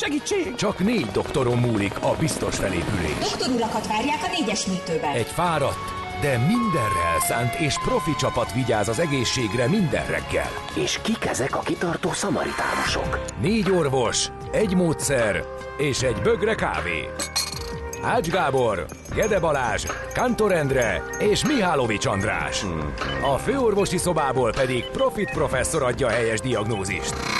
Segítség! Csak négy doktoron múlik a biztos felépülés. Doktor urakat várják a négyes műtőben. Egy fáradt, de mindenre elszánt és profi csapat vigyáz az egészségre minden reggel. És kik ezek a kitartó szamaritánusok? Négy orvos, egy módszer és egy bögre kávé. Ács Gábor, Gede Balázs, Kantor Endre és Mihálovics András. A főorvosi szobából pedig Profit professzor adja a helyes diagnózist.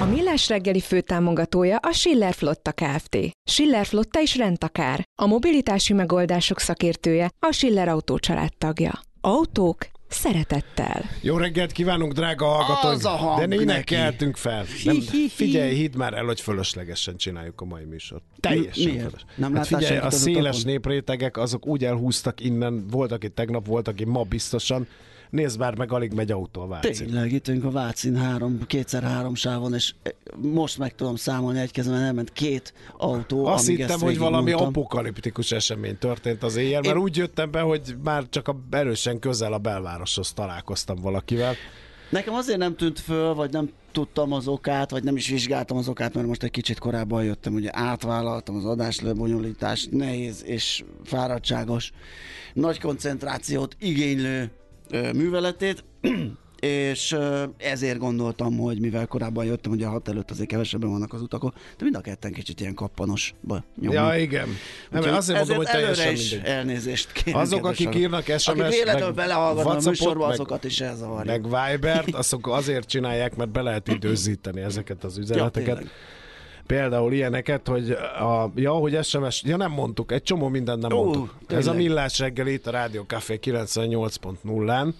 A Millás reggeli főtámogatója a Schiller Flotta Kft. Schiller Flotta is rendtakár. A mobilitási megoldások szakértője a Schiller Autó tagja. Autók szeretettel. Jó reggelt kívánunk, drága hallgatók! Az a hang De nének neki. keltünk fel. Nem, figyelj, hidd már el, hogy fölöslegesen csináljuk a mai műsort. Teljesen Miért? fölös. Nem hát figyelj, a széles utakon? néprétegek azok úgy elhúztak innen, volt, aki tegnap, volt, aki ma biztosan. Nézd már meg, alig megy autó a Vácin. Tényleg, itt a Vácin három, kétszer három sávon, és eh, most meg tudom számolni egy kezemben, elment két autó. Azt hittem, hogy valami végigmondtam. apokaliptikus esemény történt az éjjel, mert Én- úgy jöttem be, hogy már csak a erősen közel a belvároshoz találkoztam valakivel. Nekem azért nem tűnt föl, vagy nem tudtam az okát, vagy nem is vizsgáltam az okát, mert most egy kicsit korábban jöttem, ugye átvállaltam az adás lebonyolítást, nehéz és fáradtságos, nagy koncentrációt igénylő műveletét, és ezért gondoltam, hogy mivel korábban jöttem, ugye a hat előtt azért kevesebben vannak az utakon, de mind a ketten kicsit ilyen kappanosba nyomunk. Ja, igen. Nem, Úgyhogy azért mondom, hogy teljesen előre is mindegy. elnézést kérek. Azok, akik írnak SMS, Akik véletlenül belehallgatnak a műsorba, azokat is elzavarják. meg Vibert, azok azért csinálják, mert be lehet időzíteni ezeket az üzeneteket. tényleg. Például ilyeneket, hogy a, ja, hogy SMS, ja nem mondtuk, egy csomó mindent nem Ó, mondtuk. Ez a tényleg. Millás reggel itt a Rádió Café 98.0-án,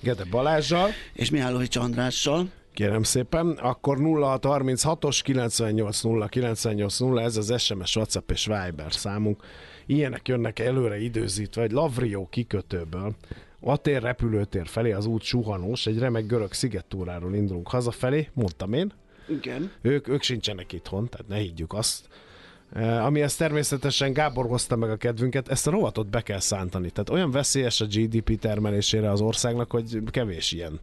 Gede Balázsjal, És Mihálovics Andrással. kérem szépen, akkor 0636-os 980 980, ez az SMS, WhatsApp és Viber számunk. Ilyenek jönnek előre időzítve, egy Lavrio kikötőből, Atér repülőtér felé az út suhanós, egy remek görög szigettúráról indulunk hazafelé, mondtam én, Igen. ők, ők sincsenek itthon, tehát ne higgyük azt. E, Ami ezt természetesen Gábor hozta meg a kedvünket, ezt a rovatot be kell szántani. Tehát olyan veszélyes a GDP termelésére az országnak, hogy kevés ilyen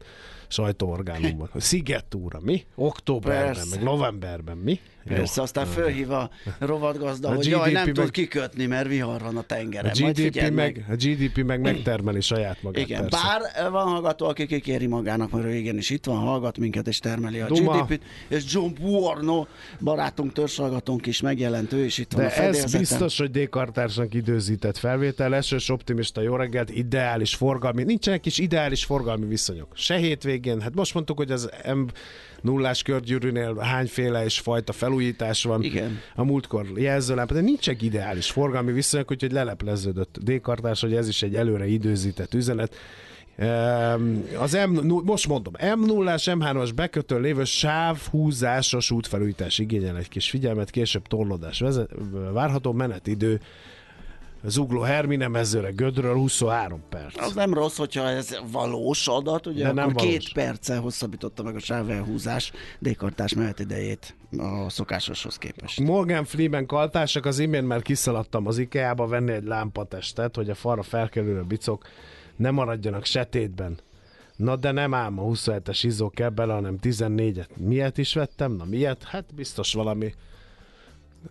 sajtóorgánum van. Szigettúra, mi? Októberben, Persze. meg novemberben, mi? Persze, aztán fölhív a rovatgazda, A hogy jaj, GDP nem meg- tud kikötni, mert vihar van a A tengeren. Majd GDP, figyeld meg, a GDP meg megtermeli saját magát. Igen, persze. bár van hallgató, aki kikéri magának, mert ő igen is itt van, hallgat minket és termeli a Duma. GDP-t, és John Buorno barátunk, törzshallgatónk is megjelent, ő is itt van a De ez fedélzeten. biztos, hogy D-kartársnak időzített felvétel, esős optimista jó reggelt, ideális forgalmi, nincsenek is ideális forgalmi viszonyok. Se hétvégén, hát most mondtuk, hogy az M nullás körgyűrűnél hányféle és fajta felújítás van. Igen. A múltkor jelzőlámpa, de nincsenek ideális forgalmi viszonyok, úgyhogy lelepleződött D-kartárs, hogy ez is egy előre időzített üzenet. Az M, most mondom, M0-as, M3-as bekötő lévő sávhúzásos útfelújítás igényel egy kis figyelmet, később torlódás vezet, várható menetidő Zugló Hermine mezőre, Gödről 23 perc. Az nem rossz, hogyha ez valós adat, ugye De nem akkor valós. két perccel hosszabbította meg a sávelhúzás dékartás menet idejét a szokásoshoz képest. Morgan Freeman kaltások, az imént már kiszaladtam az IKEA-ba venni egy lámpatestet, hogy a falra felkerülő bicok ne maradjanak setétben. Na de nem ám a 27-es izzó kell bele, hanem 14-et. Miért is vettem? Na miért? Hát biztos valami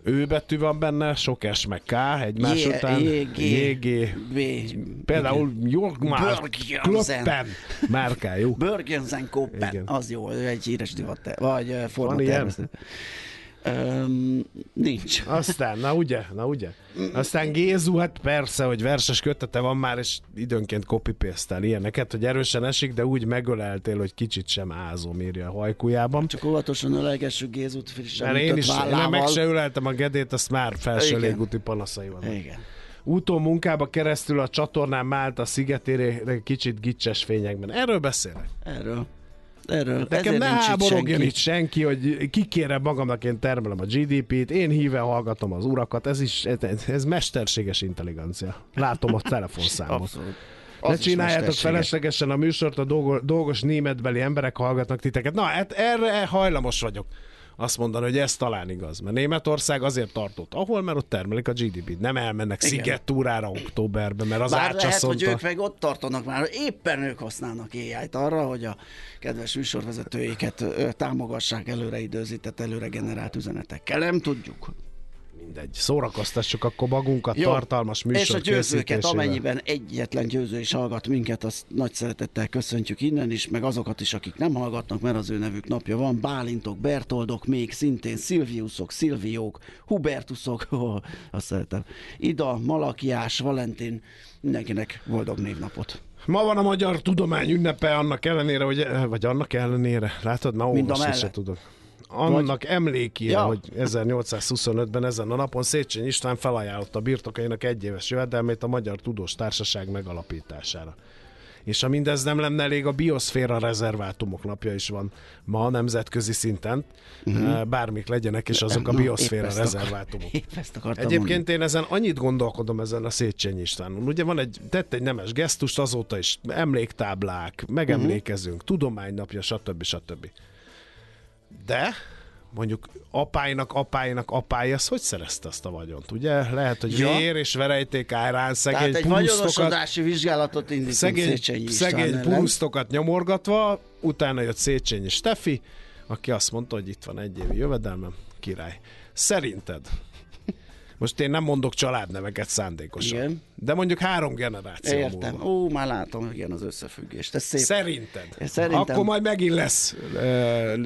ő betű van benne, sok S meg K egymás J- után. JG. JG. B. Például Börgjensen. Kloppen márkájú. Börgensen Koppen, az jó, ő egy híres divat, vagy formatervező. Um, nincs. Aztán, na ugye, na ugye. Aztán Gézu, hát persze, hogy verses kötete van már, és időnként copy ilyeneket, hogy erősen esik, de úgy megöleltél, hogy kicsit sem ázom, írja a hajkujában. Csak óvatosan ölelgessük Gézut frissen Mert én is én vállával. meg se öleltem a gedét, azt már felső légúti panaszai van. Igen. Úton munkába keresztül a csatornán Málta szigetére kicsit gicses fényekben. Erről beszélek. Erről. Erről. Nekem ne itt háborogjon senki. itt senki, hogy kikérem magamnak, én termelem a GDP-t, én híve hallgatom az urakat, ez is, ez, ez mesterséges intelligencia. Látom a telefonszámot. Abszolút. Ne Az is csináljátok feleslegesen a műsort, a dolgo- dolgos németbeli emberek hallgatnak titeket. Na, hát erre hajlamos vagyok azt mondani, hogy ez talán igaz. Mert Németország azért tartott, ahol, mert ott termelik a GDP-t. Nem elmennek Igen. szigettúrára októberben, mert az Bár lehet, hogy ők meg ott tartanak már, hogy éppen ők használnak ai arra, hogy a kedves műsorvezetőiket támogassák előre időzített, előre generált üzenetekkel. Nem tudjuk. Mindegy, szórakoztassuk akkor magunkat Jó. tartalmas műsor És a győzőket, amennyiben egyetlen győző is hallgat minket, azt nagy szeretettel köszöntjük innen is, meg azokat is, akik nem hallgatnak, mert az ő nevük napja van. Bálintok, Bertoldok, még szintén Szilviusok, Szilviók, Hubertusok, oh, azt szeretem. Ida, Malakiás, Valentin, mindenkinek boldog névnapot. Ma van a magyar tudomány ünnepe annak ellenére, hogy, vagy annak ellenére, látod, már olvasni se tudok. Annak emlékére, Ja. hogy 1825-ben ezen a napon Széchenyi István felajánlotta a birtokainak egyéves jövedelmét a Magyar Tudós Társaság megalapítására. És ha mindez nem lenne elég, a bioszféra rezervátumok napja is van ma nemzetközi szinten, uh-huh. bármik legyenek, és azok a Mhm. Na, bioszféra akar- rezervátumok. Egyébként én ezen annyit gondolkodom ezen a Széchenyi Istvánon. Ugye van egy, tett egy nemes gesztust, azóta is emléktáblák, megemlékezünk, uh-huh. tudománynapja, stb. stb. De mondjuk apáinak, apáinak apája, az hogy szerezte azt a vagyont? Ugye lehet, hogy Ja. vér és verejték árán Tehát szegény egy purusztokat, vagyonosodási vizsgálatot indítunk szegény, Széchenyi szegény ellen. purusztokat nyomorgatva, utána jött Széchenyi Stefi, aki azt mondta, hogy itt van egy évi jövedelmem, király. Szerinted? Most én nem mondok családneveket szándékosan. Igen. De mondjuk három generáció Értem. múlva. Ó, már látom, igen, az összefüggést. Ez szép. Szerinted? Szerintem. Akkor majd megint lesz uh,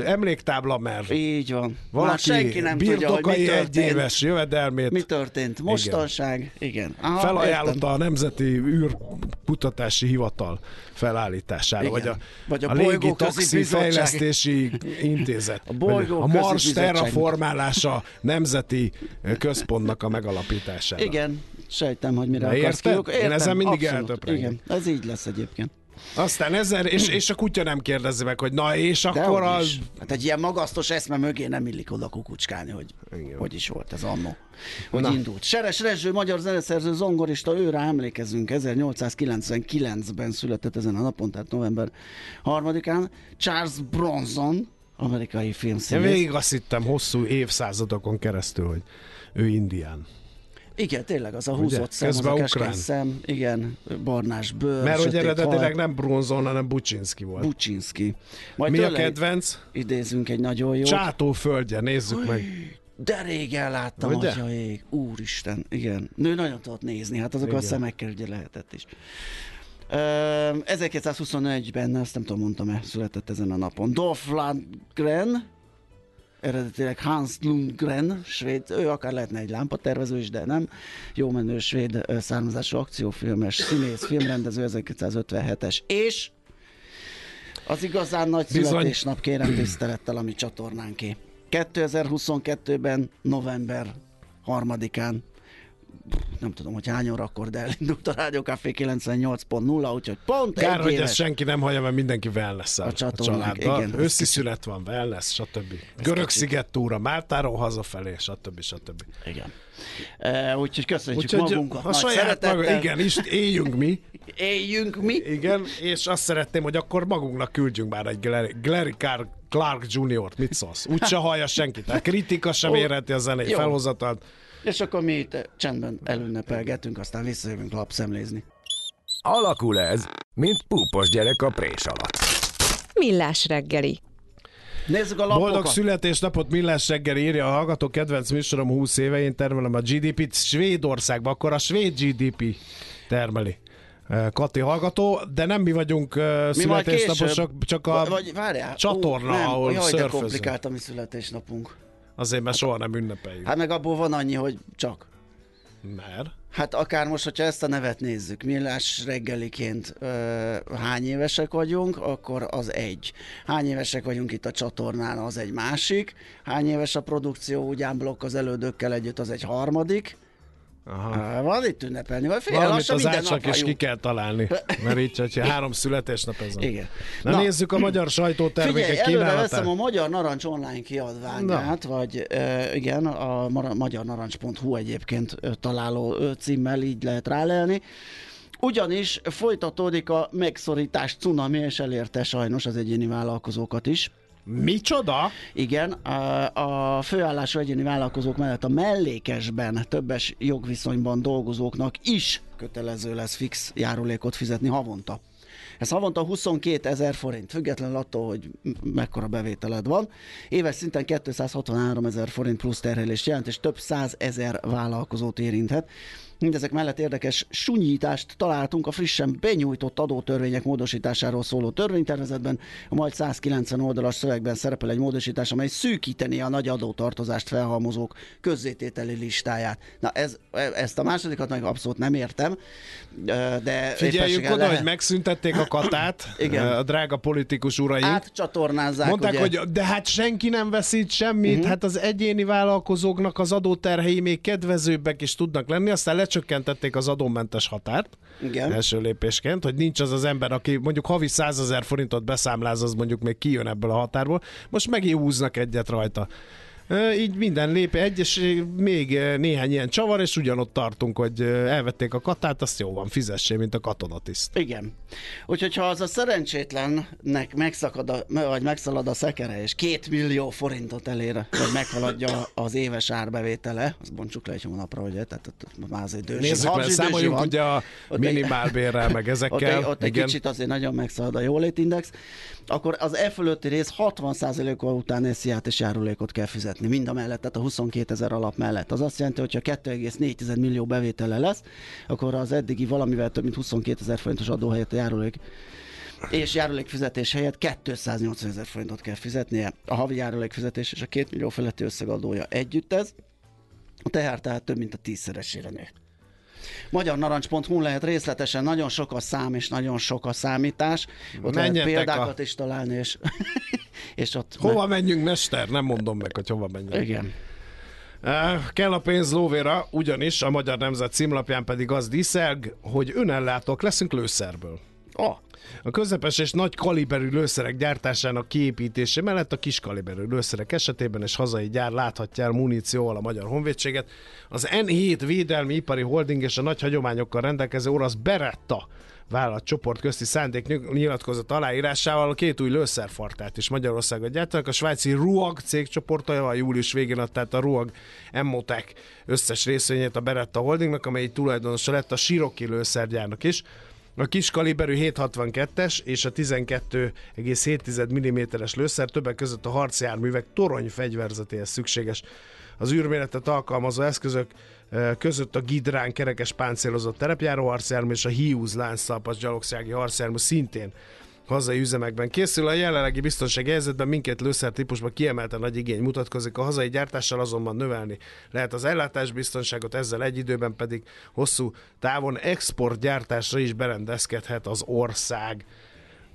emléktábla, mert Így van. Már valaki senki nem tudja, hogy mi történt. egyéves jövedelmét Mi történt? Mostanság? Igen. Aha, felajánlotta értem. a Nemzeti űrkutatási Hivatal felállítására, Igen. vagy a, Vagy a a Légi Taxi. Fejlesztési Intézet, A Bolygóközi a Mars terraformálása Nemzeti Központnak a megalapítására. Igen, sejtem, hogy mire akarsz kiuk. Én Értem, ezen mindig eltöprengek. Igen, ez így lesz egyébként. Aztán ezzel, és, és a kutya nem kérdezi meg, hogy na és De akkor hogy az... Hát egy ilyen magasztos eszme mögé nem illik oda kukucskálni, hogy Igen. hogy is volt ez annó. Hogy Na. indult. Seres Rezső, magyar zeneszerző, zongorista, őre emlékezünk, 1899-ben született ezen a napon, tehát november 3-án. Charles Bronson, amerikai Én filmszínész. végig azt hittem hosszú évszázadokon keresztül, hogy ő indián. Igen, tényleg, az a húzott szem, az a ukrán. szem, igen, barnás bőr, Mert hogy eredetileg nem Bronzon, hanem Bucsinski volt. Bucsinski. Majd Mi a kedvenc? idézünk egy nagyon jó. Csátó földje, nézzük meg. De régen láttam, Ugye? atya ég. Úristen, igen. Nő nagyon tudott nézni, hát azok Igen. a szemekkel ugye lehetett is. Ö, 1921-ben, ezt nem tudom, mondtam-e, született ezen a napon. Dolph Lundgren, eredetileg Hans Lundgren, svéd, ő akár lehetne egy lámpatervező is, de nem. Jó menő svéd származású akciófilmes, színész, filmrendező, 1957-es, és az igazán nagy Bizony. születésnap kérem tisztelettel a mi csatornánké. 2022-ben, november 3-án, nem tudom, hogy hány órakor, de elindult a Rádió Café 98.0, úgyhogy pont Kár, egy hogy ezt senki nem hallja, mert mindenki wellness a, A a csatornák, családdal. Őszi szület van, wellness, stb. Görög sziget túra, Máltáról hazafelé, stb. stb. Igen. E, úgyhogy köszönjük Úgyhogy magunkat a saját maga, igen, is éljünk mi, Éljünk mi. igen, és azt szeretném, hogy akkor magunknak küldjünk már egy Car- Clark Jr.-t, mit szólsz? Úgy se hallja senki, tehát kritika sem érheti a zenei jó. És akkor mi itt csendben elünnepelgetünk, aztán visszajövünk lapszemlézni. Alakul ez, mint púpos gyerek a prés alatt. Millás reggeli. Nézzük a lapokat. Boldog születésnapot Millás reggel írja a hallgató, kedvenc műsorom 20 éve, én termelem a GDP-t Svédországban, akkor a svéd GDP termeli. Eh, Kati hallgató, de nem mi vagyunk uh, Mi születésnaposok, később. csak a Vagy várjál. csatorna, Ó, nem, ahol jaj, de komplikált a mi születésnapunk. Azért, mert soha nem ünnepeljük. Hát meg abból van annyi, hogy csak. Mert? Hát akár most, hogyha ezt a nevet nézzük, millás reggeliként ö, hány évesek vagyunk, akkor az egy. Hány évesek vagyunk itt a csatornán, az egy másik. Hány éves a produkció, ugyan blokk az elődökkel együtt, az egy harmadik. Aha. Van itt ünnepelni, vagy fél, Valamit az átsak is ki kell találni. Mert így, hogyha három születésnap ez a... Igen. Na, Na, nézzük a magyar sajtótermékek Figyelj, kínálatát. veszem a Magyar Narancs online kiadványát, vagy e, igen, a magyarnarancs.hu egyébként találó címmel így lehet rálelni. Ugyanis folytatódik a megszorítás cunami, és elérte sajnos az egyéni vállalkozókat is. Micsoda? Igen, a, a főállású egyéni vállalkozók mellett a mellékesben többes jogviszonyban dolgozóknak is kötelező lesz fix járulékot fizetni havonta. Ez havonta 22 ezer forint, függetlenül attól, hogy mekkora bevételed van. Éves szinten 263 ezer forint plusz terhelést jelent, és több száz ezer vállalkozót érinthet. Mindezek mellett érdekes sunyítást találtunk a frissen benyújtott adótörvények módosításáról szóló törvénytervezetben. A majd 190 oldalas szövegben szerepel egy módosítás, amely szűkíteni a nagy adótartozást felhalmozók közzétételi listáját. Na ez, ezt a másodikat meg abszolút nem értem, de éppenséggel oda, lehet- hogy megszüntették a katát, Igen. a drága politikus uraink. átcsatornázzák. Mondták, ugye, hogy de hát senki nem veszít semmit, uh-huh. hát az egyéni vállalkozóknak az adóterhei még kedvezőbbek is tudnak lenni, aztán lecsökkentették az adómentes határt Igen. első lépésként, hogy nincs az az ember, aki mondjuk havi 100 ezer forintot beszámláz, az mondjuk még kijön ebből a határból, most megint húznak egyet rajta. Így minden lép, egyes, még ö, néhány ilyen csavar, és ugyanott tartunk, hogy ö, elvették a katát, azt jó van, fizessé, mint a katonatiszt. Igen. Úgyhogy ha az a szerencsétlennek megszakad a, vagy megszalad a szekere, és két millió forintot elér, vagy meghaladja az éves árbevétele, azt bontsuk le egy hónapra, ugye? Tehát ott, ott már azért dőzsi, Nézzük, mert számoljunk van. ugye a Ott egy- minimálbérrel, meg Ott ezekkel. egy, ott egy kicsit azért nagyon megszalad a jólétindex, akkor az e fölötti rész 60%-a után SZIA-t és járulékot kell fizetni, mind a mellett, tehát a 22 ezer alap mellett. Az azt jelenti, hogy ha 2,4 millió bevétele lesz, akkor az eddigi valamivel több mint 22 ezer forintos adó helyett járulék és járulékfizetés helyett 280 ezer forintot kell fizetnie. A havi járulékfizetés és a 2 millió feletti összegadója együtt ez. A tehár tehát több mint a tízszeresére nő. magyarnarancs.hu lehet részletesen, nagyon sok a szám és nagyon sok a számítás. Ott lehet Menjetek példákat a- is találni, és, és ott... Hova menjünk, mester? Nem mondom meg, hogy hova menjünk. Igen. Uh, kell a pénz lóvéra, ugyanis a Magyar Nemzet címlapján pedig az diszelg, hogy önellátók leszünk lőszerből. Oh, A közepes és nagy kaliberű lőszerek gyártásának kiépítése mellett a kis kaliberű lőszerek esetében és hazai gyár láthatja el munícióval a Magyar Honvédséget. Az N7 Védelmi Ipari Holding és a nagy hagyományokkal rendelkező orosz Beretta vállalat csoport közti szándék nyilatkozat aláírásával a két új lőszerfartát is Magyarországon gyártanak. A svájci RUAG cégcsoportja a július végén adta a RUAG Emmotec összes részvényét a Beretta Holdingnak, amely tulajdonosa lett a Siroki lőszergyárnak is. A kis kaliberű 762-es és a 12,7 mm-es lőszer többek között a harcjárművek torony fegyverzetéhez szükséges. Az űrméletet alkalmazó eszközök eh, között a Gidrán kerekes páncélozott terepjáró harcjármű és a Hiúz lánctalpas gyalogsági harcjármű szintén hazai üzemekben készül. A jelenlegi biztonsági helyzetben mindkét lőszertípusban kiemelten nagy igény mutatkozik. A hazai gyártással azonban növelni lehet az ellátásbiztonságot, ezzel egy időben pedig hosszú távon exportgyártásra is berendezkedhet az ország.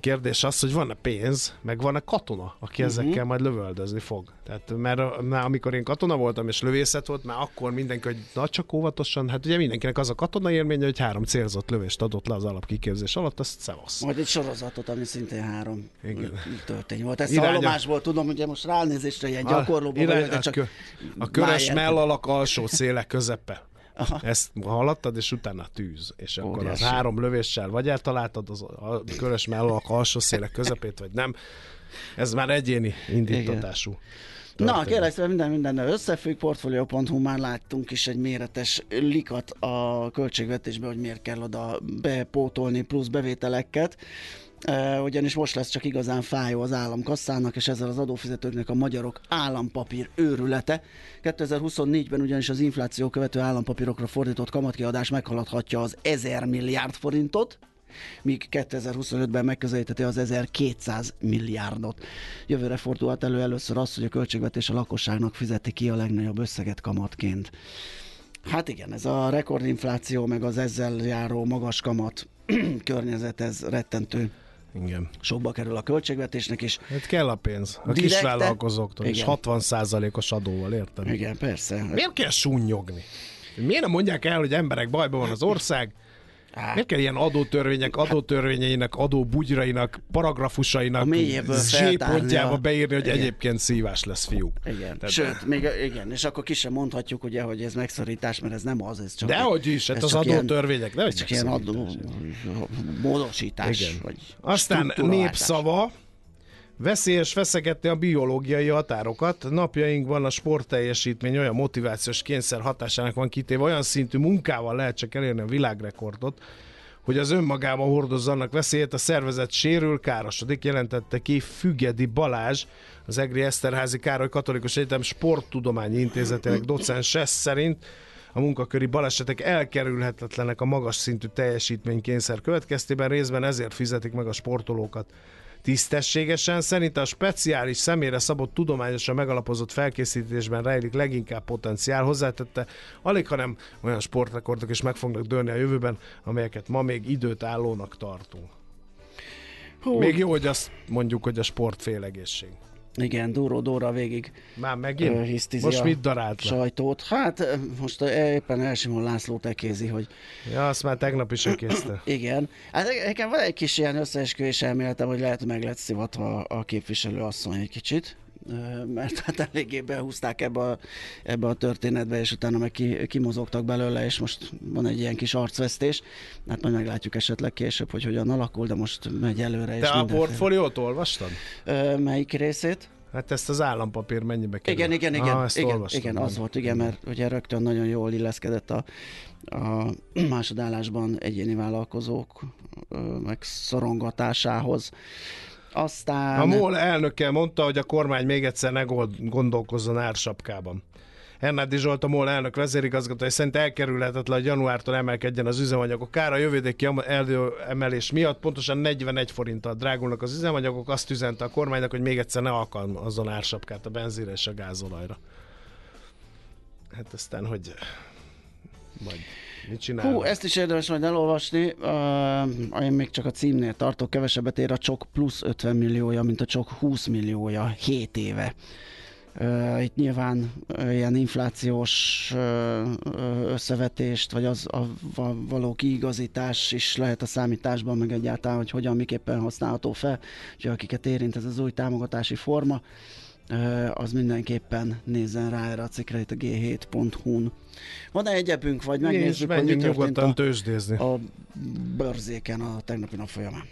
Kérdés az, hogy van-e pénz, meg van-e katona, aki uh-huh. ezekkel majd lövöldözni fog. Tehát mert a- már amikor én katona voltam és lövészet volt, már akkor mindenki, hogy na csak óvatosan, hát ugye mindenkinek az a katona élménye, hogy három célzott lövést adott le az alapkiképzés alatt, azt szevasz. majd egy sorozatot, ami szintén három Igen. történy volt. Ezt Irány- a hallomásból tudom, ugye most ránézésre ilyen A- gyakorlóban irány- vagyok, de a, csak kö, a máját- mellalak alsó széle közepe. Aha. Ezt hallottad, és utána tűz. És akkor az Óriási. három lövéssel vagy eltaláltad az a köres mellalak alsó széle közepét, vagy nem. Ez már egyéni indítatású. Na, történet. kérlek szépen minden mindennel összefügg, portfolio.hu már láttunk is egy méretes likat a költségvetésbe, hogy miért kell oda bepótolni plusz bevételeket. Ugyanis most lesz csak igazán fájó az államkasszának, és ezzel az adófizetőknek a magyarok állampapír őrülete. 2024-ben ugyanis az infláció követő állampapírokra fordított kamatkiadás meghaladhatja az 1000 milliárd forintot, míg 2025-ben megközelítheti az 1200 milliárdot. Jövőre fordulhat elő először az, hogy a költségvetés a lakosságnak fizeti ki a legnagyobb összeget kamatként. Hát igen, ez a rekordinfláció, meg az ezzel járó magas kamat környezet, ez rettentő Igen. sokba kerül a költségvetésnek, és Hát kell a pénz. A Direkte? kisvállalkozóktól is Igen. 60%-os adóval, érted? igen, persze. Miért kell sunnyogni? Miért nem mondják el, hogy emberek bajban van az ország? Miért kell ilyen adótörvények, adótörvényeinek, adóbugyrainak, paragrafusainak A mélyéből zséppontjába feltárni a- beírni, hogy Igen. egyébként szívás lesz, fiúk? Igen. Tehát- Sőt, még igen, és akkor ki sem mondhatjuk, ugye, hogy ez megszorítás, mert ez nem az, ez csak... Dehogy is, hát ez az adótörvények, Ez csak ilyen adó módosítás. Igen. Vagy Aztán népszava, veszélyes feszegetni a biológiai határokat. Napjainkban a sportteljesítmény olyan motivációs kényszer hatásának van kitéve, olyan szintű munkával lehet csak elérni a világrekordot, hogy az önmagában hordozza annak veszélyét, a szervezet sérül, károsodik, jelentette ki Fügedi Balázs, az Egri Eszterházi Károly Katolikus Egyetem Sporttudományi Intézetének docens szerint. A munkaköri balesetek elkerülhetetlenek a magas szintű teljesítménykényszer következtében, részben ezért fizetik meg a sportolókat tisztességesen. Szerinte a speciális személyre szabott tudományosan megalapozott felkészítésben rejlik leginkább potenciál. Hozzátette, alig hanem olyan sportrekordok is meg fognak dőlni a jövőben, amelyeket ma még időt állónak tartunk. Hú, Még jó, hogy azt mondjuk, hogy a sport félegészség. Igen, Dóró Dóra végig Már megint? hisztizi Most mit darált le? sajtót. Hát most éppen Elsimon László tekézi, hogy Ja, azt már tegnap is elkészte. igen. Hát nekem van egy kis ilyen összeesküvés elméletem, hogy lehet, hogy meg lett szivatva a képviselő asszony egy kicsit mert hát eléggé behúzták ebbe a, ebbe a történetbe, és utána meg ki, kimozogtak belőle, és most van egy ilyen kis arcvesztés. Hát majd meglátjuk esetleg később, hogy hogyan alakul, de most megy előre. Te és a portfóliót olvastad? Melyik részét? Hát ezt az állampapír mennyibe kerül? Igen, igen, igen, Ah, igen, igen, az volt, igen, mert ugye rögtön nagyon jól illeszkedett a, a másodállásban egyéni vállalkozók megszorongatásához. Aztán... A MOL elnöke mondta, hogy a kormány még egyszer ne gond- gondolkozzon ársapkában. Hernádi Zsolt, a MOL elnök vezérigazgatója szerint elkerülhetetlen, hogy januártól emelkedjen az üzemanyagok ára. A elő emelés miatt pontosan 41 forinttal drágulnak az üzemanyagok. Azt üzente a kormánynak, hogy még egyszer ne alkalmazzon ársapkát a benzinre és a gázolajra. Hát aztán, hogy majd mit csinál? Hú, ezt is érdemes majd elolvasni. Uh, én még csak a címnél tartok, kevesebbet ér a csok plusz 50 milliója, mint a csok 20 milliója 7 éve. Uh, itt nyilván uh, ilyen inflációs uh, összevetést, vagy az a va- való kiigazítás is lehet a számításban, meg egyáltalán, hogy hogyan, miképpen használható fel. Úgyhogy akiket érint ez az új támogatási forma, az mindenképpen nézzen rá erre a cikkre itt a g7.hu-n. Van-e egyebünk, vagy Nincs, megnézzük, hogy mi történt nyugodtan a, tőzsdézni. a bőrzéken a tegnapi nap folyamán?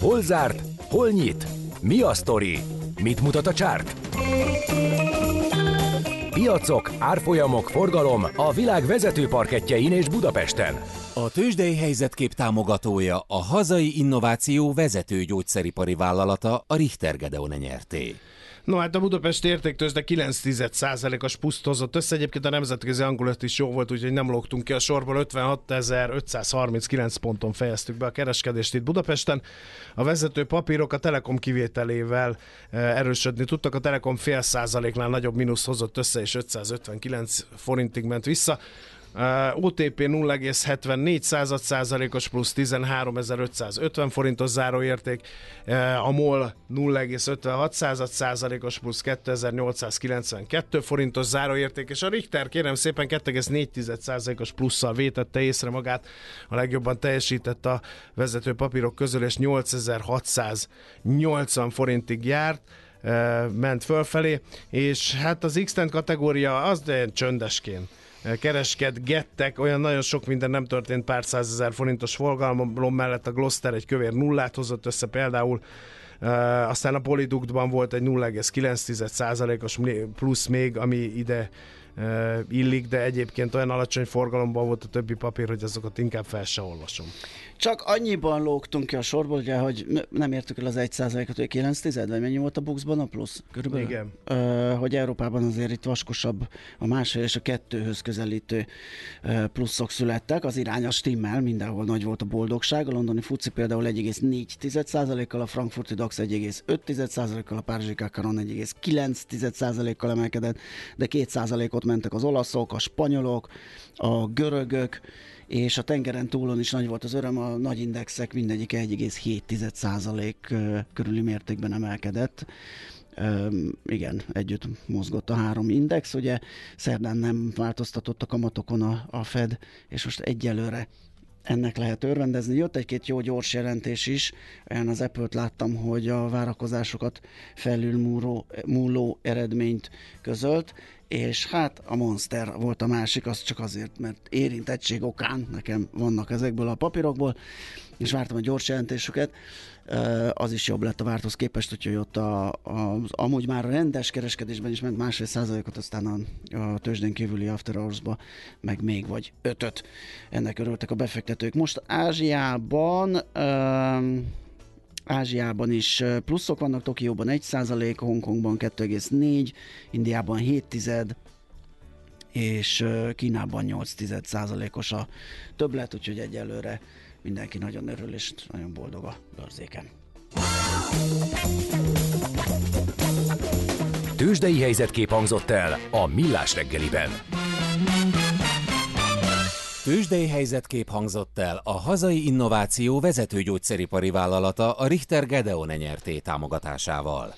Hol zárt? Hol nyit? Mi a sztori? Mit mutat a csárt? Piacok, árfolyamok, forgalom a világ vezető parketjein és Budapesten. A tőzsdei helyzetkép támogatója a hazai innováció vezető gyógyszeripari vállalata a Richter Gedeon nyerté. No hát a Budapesti értéktőzde 9,1%-os puszt hozott össze. Egyébként a nemzetközi hangulat is jó volt, úgyhogy nem lógtunk ki a sorból. 56.539 ponton fejeztük be a kereskedést itt Budapesten. A vezető papírok a Telekom kivételével eh, erősödni tudtak. A Telekom fél százaléknál nagyobb mínusz hozott össze, és 559 forintig ment vissza. Uh, OTP 0,74 század százalékos plusz 13.550 forintos záróérték, uh, a MOL 0,56 század százalékos plusz 2892 forintos záróérték, és a Richter kérem szépen 2,4 százalékos plusszal vétette észre magát, a legjobban teljesített a vezető papírok közül, és 8680 forintig járt ment fölfelé, és hát az x kategória az de csöndesként kereskedgettek, olyan nagyon sok minden nem történt pár százezer forintos forgalom mellett. A Gloster egy kövér nullát hozott össze például, Uh, aztán a Polyductban volt egy 0,9%-os plusz még, ami ide illik, de egyébként olyan alacsony forgalomban volt a többi papír, hogy azokat inkább fel se olvasom. Csak annyiban lógtunk ki a sorból, ugye, hogy nem értük el az 1%-ot, hogy 9 tized, vagy mennyi volt a buxban a plusz? Körülbelül? Igen. Ö, hogy Európában azért itt vaskosabb a másfél és a kettőhöz közelítő pluszok születtek. Az irány a stimmel, mindenhol nagy volt a boldogság. A londoni FUCI például 1,4%-kal, a frankfurti DAX 1,5%-kal, a párizsi Kakaron 1,9%-kal emelkedett, de 2%-ot mentek az olaszok, a spanyolok, a görögök, és a tengeren túlon is nagy volt az öröm, a nagy indexek mindegyik 1,7% ö, körüli mértékben emelkedett. Üm, igen, együtt mozgott a három index, ugye szerdán nem változtatott a kamatokon a, a Fed, és most egyelőre ennek lehet örvendezni. Jött egy-két jó gyors jelentés is, olyan az Apple-t láttam, hogy a várakozásokat felülmúló múló eredményt közölt, és hát a Monster volt a másik, az csak azért, mert érintettség okán. Nekem vannak ezekből a papírokból, és vártam a gyors jelentésüket, az is jobb lett a várthoz képest, úgyhogy ott a, a, amúgy már rendes kereskedésben is ment másfél százalékot, aztán a, a tőzsdén kívüli after hours-ba meg még vagy ötöt. Ennek örültek a befektetők. Most Ázsiában öm, Ázsiában is pluszok vannak, Tokióban 1% Hongkongban 2,4, Indiában 7 tized, és ö, Kínában 8 tized százalékos a többlet, úgyhogy egyelőre mindenki nagyon örül és nagyon boldog a bőrzéken. Tőzsdei helyzetkép hangzott el a Millás reggeliben. Tőzsdei helyzetkép hangzott el a hazai innováció vezető gyógyszeripari vállalata a Richter Gedeon nyerté támogatásával.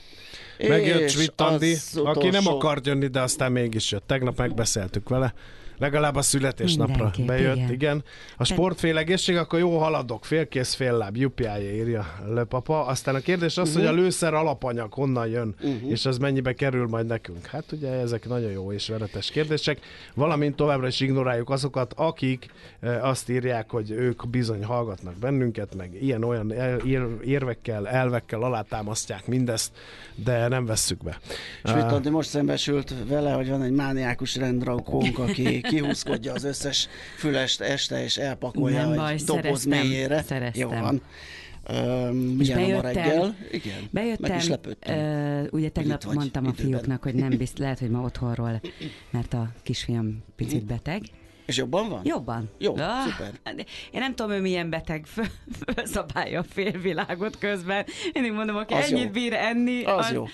Megjött És Schmidt Andi, az aki nem akart jönni, de aztán mégis jött. Tegnap megbeszéltük vele. Legalább a születésnapra bejött, igen. igen. A sportfél egészség, akkor jó haladok, félkész, fél láb, jupjája írja Löpapa. Aztán a kérdés az, uh-huh. hogy a lőszer alapanyag honnan jön, uh-huh. és az mennyibe kerül majd nekünk. Hát ugye ezek nagyon jó és veretes kérdések. Valamint továbbra is ignoráljuk azokat, akik e, azt írják, hogy ők bizony hallgatnak bennünket, meg ilyen-olyan el, ér, érvekkel, elvekkel alátámasztják mindezt, de nem vesszük be. Schmidt Andi most szembesült vele, hogy van egy mániákus rendrakónk, aki kihúzkodja az összes fülest este, és elpakolja Nem egy baj, doboz szereztem, mélyére. szereztem. Jó van. Öm, És a bejöttem, reggel? Igen, meg bejöttem, is lepődtem. ö, ugye tegnap vagy mondtam a időben. fiúknak, hogy nem bizt, lehet, hogy ma otthonról, mert a kisfiam picit beteg. És jobban van? Jobban. Jó, Ah, szuper. Én nem tudom, ő milyen beteg, fölszabálja a félvilágot közben. Én mondom, aki Az ennyit jó. bír enni. Az jó.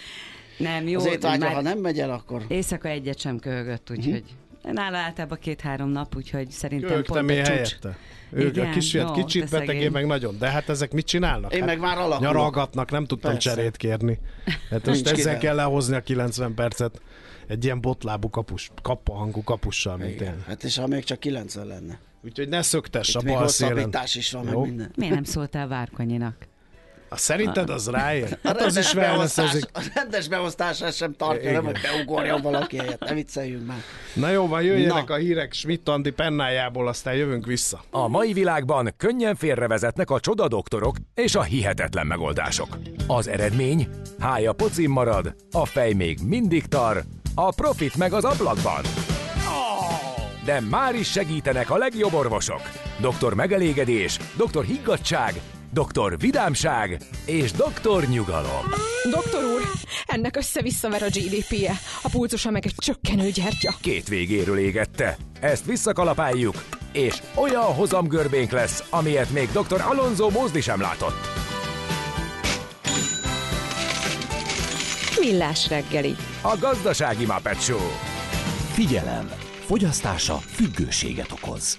Nem, jó. Az étvágya, már ha nem megy el, akkor Éjszaka egyet sem köhögött, úgyhogy nála általában két-három nap, úgyhogy szerintem Ők pont a csúcs. helyette. Ők a Igen, kisfiat no, kicsit te betegé, szegény. meg nagyon. De hát ezek mit csinálnak? Én hát meg már alakulok. Nyaralgatnak, nem tudtam Persze. cserét kérni. Hát most ezzel kivel. kell lehozni a 90 percet egy ilyen botlábú kapus, kapahangú kapussal, mint Igen. én. Hát és ha még csak 90 lenne. Úgyhogy ne szöktess a Itt még bal szélen. is van, meg Jó. minden. Miért nem szóltál Várkonyinak? A szerinted az ráér? Hát az is beosztás, a rendes beosztását sem tartja, nem, hogy beugorjon valaki helyett. Ne vicceljünk már. Na jó, van, jöjjenek Na. a hírek Schmidt Andi pennájából, aztán jövünk vissza. A mai világban könnyen félrevezetnek a csoda doktorok és a hihetetlen megoldások. Az eredmény? Hája pocim marad, a fej még mindig tar, a profit meg az ablakban. De már is segítenek a legjobb orvosok. Doktor megelégedés, doktor higgadság, doktor vidámság és doktor nyugalom. Doktor úr, ennek össze-visszaver a GDP-je, a pulcosa meg egy csökkenő gyertya. Két végéről égette. Ezt visszakalapáljuk, és olyan hozamgörbénk lesz, amilyet még dr. Alonso Mózdi sem látott. Millás reggeli. A gazdasági Muppet Show. Figyelem! Fogyasztása függőséget okoz.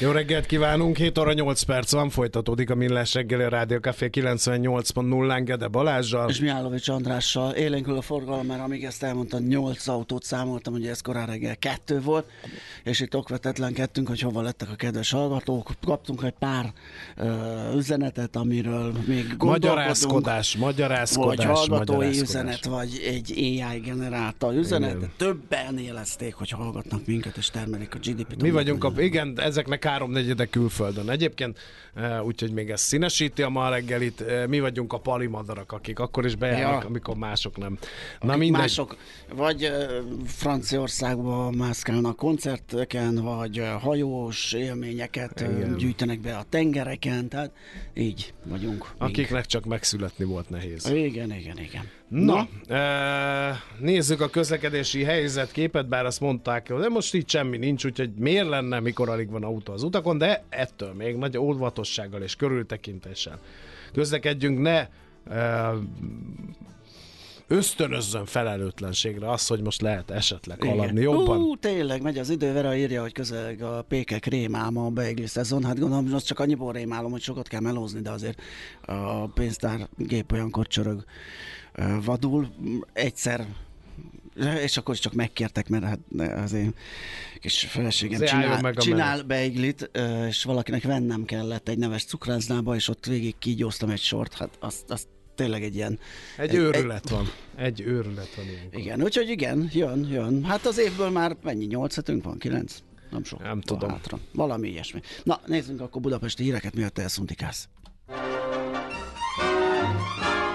Jó reggelt kívánunk, 7 óra 8 perc van, folytatódik a Millás reggeli a Rádió Café 98.0-án Gede Balázsjal. És Miálovics Andrással élénkül a forgalom, mert amíg ezt elmondta, 8 autót számoltam, ugye ez korán reggel kettő volt, és itt okvetetlenkedtünk, hogy hova lettek a kedves hallgatók. Kaptunk egy pár ö, üzenetet, amiről még. Magyarázkodás, magyarázkodás, Vagy hallgatói magyarázkodás. üzenet, vagy egy AI generálta üzenet. de Többen élezték, hogy hallgatnak minket, és termelik a GDP-t. Mi vagyunk, a, igen, ezeknek háromnegyede külföldön. Egyébként, eh, úgyhogy még ez színesíti a ma reggelit, eh, mi vagyunk a palimadarak, akik akkor is bejárnak, Ja. amikor mások nem. Na Akik mindegy. Mások vagy ö, Franciaországba mászkálnak koncerteken, vagy hajós élményeket Igen. gyűjtenek be a tengereken, tehát így vagyunk. Akiknek csak megszületni volt nehéz. Igen, igen, igen. Na, eh, nézzük a közlekedési helyzetképet, bár azt mondták, de most itt semmi nincs, úgyhogy miért lenne, mikor alig van autó az utakon, de ettől még nagy óvatossággal és körültekintéssel közlekedjünk, ne eh, ösztönözzön felelőtlenségre az, hogy most lehet esetleg haladni jobban. Ú, tényleg, megy az idő, Vera írja, hogy közeleg a pékek rémálma a beigli szezon. Hát gondolom, az csak annyiból rémálom, hogy sokat kell melózni, de azért a pénztár gép olyankor csörög vadul. Egyszer és akkor csak megkértek, mert hát az én kis feleségem Azért csinál, meg csinál beiglit, és valakinek vennem kellett egy neves cukrászdába, és ott végig kígyóztam egy sort, hát azt, azt tényleg egy ilyen... Egy őrület van. Egy őrület van ilyenkor. Igen, úgyhogy igen, jön, jön. Hát az évből már mennyi, nyolc hetünk van, kilenc? Nem sok. Nem tudom. Hátra. Valami ilyesmi. Na, nézzünk akkor budapesti híreket, miatt elszuntikálsz.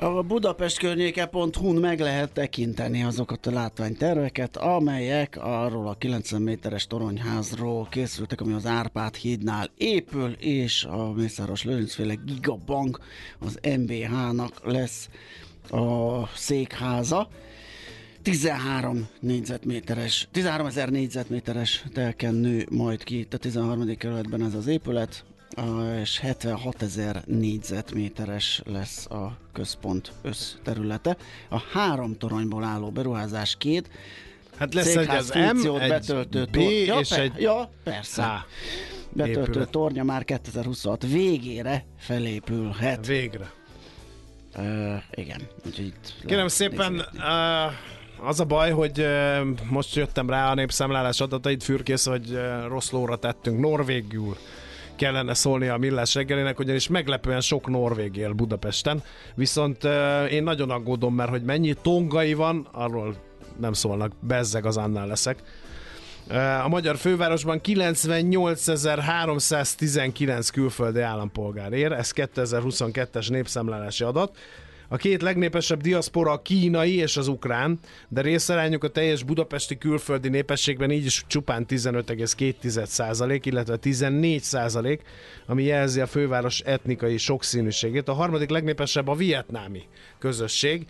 A Budapest környéke.hu-n meg lehet tekinteni azokat a látványterveket, amelyek arról a 90 méteres toronyházról készültek, ami az Árpád hídnál épül, és a Mészáros Lőrincféle Gigabank az MBH-nak lesz a székháza. 13 négyzetméteres, 13 ezer négyzetméteres telken nő majd ki itt a 13. kerületben ez az épület, és 76 ezer négyzetméteres lesz a központ összterülete. A három toronyból álló beruházás két, Hát lesz egy az M, egy betöltő B, tor- ja, és pe- egy Ja, persze. H. betöltő épület. tornya már 2026 végére felépülhet. Végre. Uh, igen, úgyhogy itt Kérem szépen, uh, az a baj, hogy uh, most jöttem rá a népszámlálás adatait, fürkész, hogy uh, rossz lóra tettünk norvégül kellene szólni a millás reggelinek, ugyanis meglepően sok norvég él Budapesten, viszont én nagyon aggódom, mert hogy mennyi tongai van, arról nem szólnak, bezzeg az annál leszek. A magyar fővárosban 98.319 külföldi állampolgár ér, ez 2022-es népszámlálási adat. A két legnépesebb diaszpora a kínai és az ukrán, de részarányuk a teljes budapesti külföldi népességben így is csupán 15,2%, illetve 14%, ami jelzi a főváros etnikai sokszínűségét. A harmadik legnépesebb a vietnámi közösség,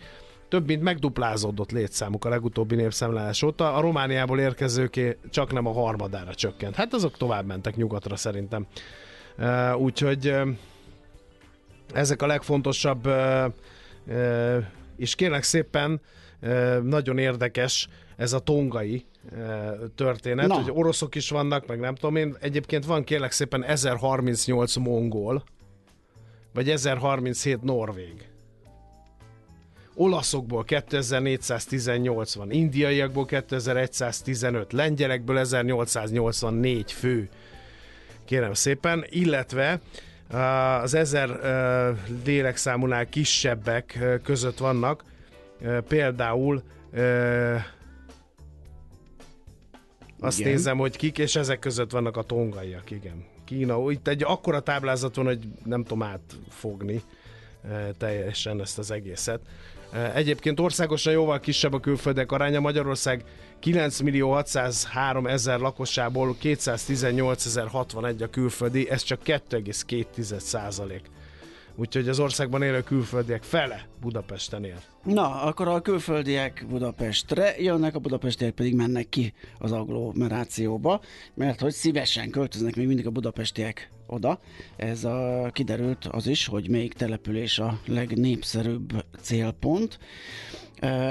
több mint megduplázódott létszámuk a legutóbbi népszámlálás óta, a Romániából érkezőké csak nem a harmadára csökkent. Hát azok tovább mentek nyugatra szerintem. Úgyhogy ezek a legfontosabb, és kérlek szépen, nagyon érdekes ez a tongai történet, Na. hogy oroszok is vannak, meg nem tudom én. Egyébként van kérlek szépen 1038 mongol, vagy 1037 norvég olaszokból 2418 van, indiaiakból 2115, lengyelekből 1884 fő. Kérem szépen, illetve az ezer lélekszámúnál kisebbek között vannak például azt Igen. nézem, hogy kik, és ezek között vannak a tongaiak, igen. Kína, itt egy akkora táblázat van, hogy nem tudom átfogni teljesen ezt az egészet. Eh, Egyébként országosan jóval kisebb a külföldek aránya. Magyarország 9 millió 603 ezer lakosából 218 ezer 61 a külföldi, ez csak 2,2 százalék. Úgyhogy az országban élő külföldiek fele Budapesten él. Na, akkor a külföldiek Budapestre jönnek, a budapestiek pedig mennek ki az agglomerációba, mert hogy szívesen költöznek még mindig a budapestiek oda. Ez a, kiderült az is, hogy melyik település a legnépszerűbb célpont.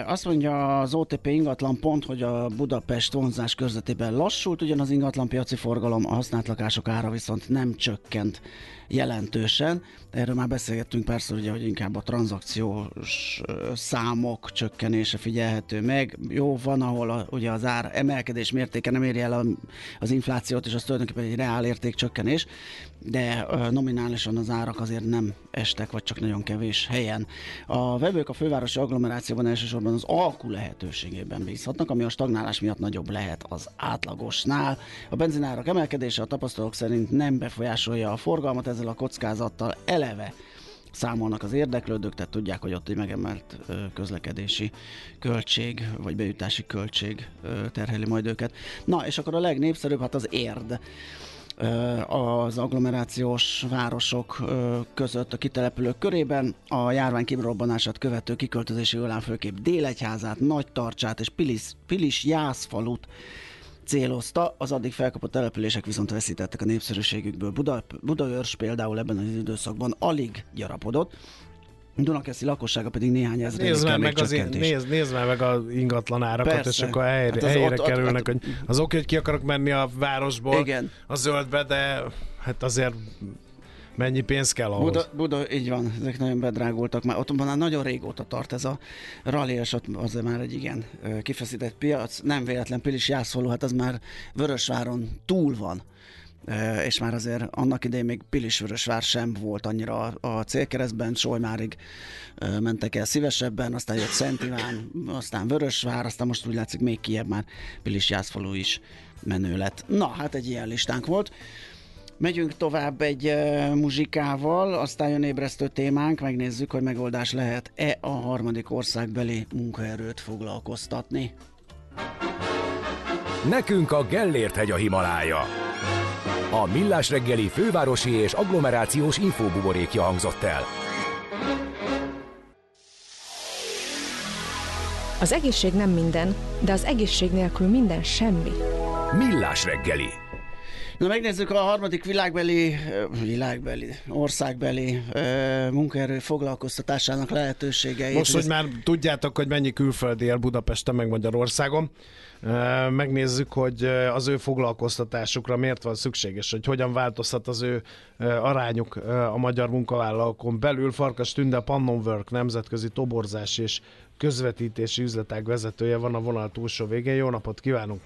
Azt mondja az OTP ingatlan pont, hogy a Budapest vonzás körzetében lassult, ugyan az ingatlan piaci forgalom, a használt lakások ára viszont nem csökkent jelentősen. Erről már beszélgettünk persze, ugye, hogy inkább a tranzakciós számok csökkenése figyelhető meg. Jó, van, ahol a, ugye az ár emelkedés mértéke nem érje el a, az inflációt, és az tulajdonképpen egy reál érték csökkenés, de nominálisan az árak azért nem estek, vagy csak nagyon kevés helyen. A vevők a fővárosi agglomerációban elsősorban az alkú lehetőségében bízhatnak, ami a stagnálás miatt nagyobb lehet az átlagosnál. A benzinárak emelkedése a tapasztalók szerint nem befolyásolja a forgalmat, ezzel a kockázattal eleve számolnak az érdeklődők, tehát tudják, hogy ott egy megemelt közlekedési költség, vagy bejutási költség terheli majd őket. Na, és akkor a legnépszerűbb, hát az érd az agglomerációs városok között a kitelepülők körében. A járvány kibrobbanását követő kiköltözési hullám főképp Délegyházát, Nagy Tarcsát és Pilis, Pilis Jászfalut célozta, az addig felkapott települések viszont veszítettek a népszerűségükből. Buda, Budaörs például ebben az időszakban alig gyarapodott, Dunakeszi lakossága pedig néhány ezre nézd meg, meg az, nézd, nézd meg, meg az ingatlan árakat, Persze. és akkor helyre, hát helyre ott, kerülnek, ott, ott, hogy az oké, hogy ki akarok menni a városból, igen. a zöldbe, de hát azért mennyi pénz kell ahhoz? Buda, Buda, így van, ezek nagyon bedrágultak már. Ott már nagyon régóta tart ez a rally, és ott azért már egy igen kifeszített piac. Nem véletlen Pilis Jászoló, hát az már Vörösváron túl van és már azért annak idején még Pilisvörösvár sem volt annyira a célkeresztben, Solymárig mentek el szívesebben, aztán jött Szent Iván, aztán Vörösvár, aztán most úgy látszik még kiebb már Pilis Jászfalu is menő lett. Na, hát egy ilyen listánk volt. Megyünk tovább egy uh, muzsikával, aztán jön ébresztő témánk, megnézzük, hogy megoldás lehet-e a harmadik országbeli munkaerőt foglalkoztatni. Nekünk a Gellért hegy a Himalája. A Millás reggeli fővárosi és agglomerációs infóbuborékja hangzott el. Az egészség nem minden, de az egészség nélkül minden semmi. Millás reggeli. Na megnézzük a harmadik világbeli, világbeli, országbeli munkaerő foglalkoztatásának lehetőségeit. Most, hogy már tudjátok, hogy mennyi külföldi él Budapesten meg Magyarországon, megnézzük, hogy az ő foglalkoztatásukra miért van szükséges, hogy hogyan változhat az ő arányuk a magyar munkavállalókon belül. Farkas Tünde, Pannonwork nemzetközi toborzás és közvetítési üzletág vezetője van a vonal túlsó végén. Jó napot kívánunk!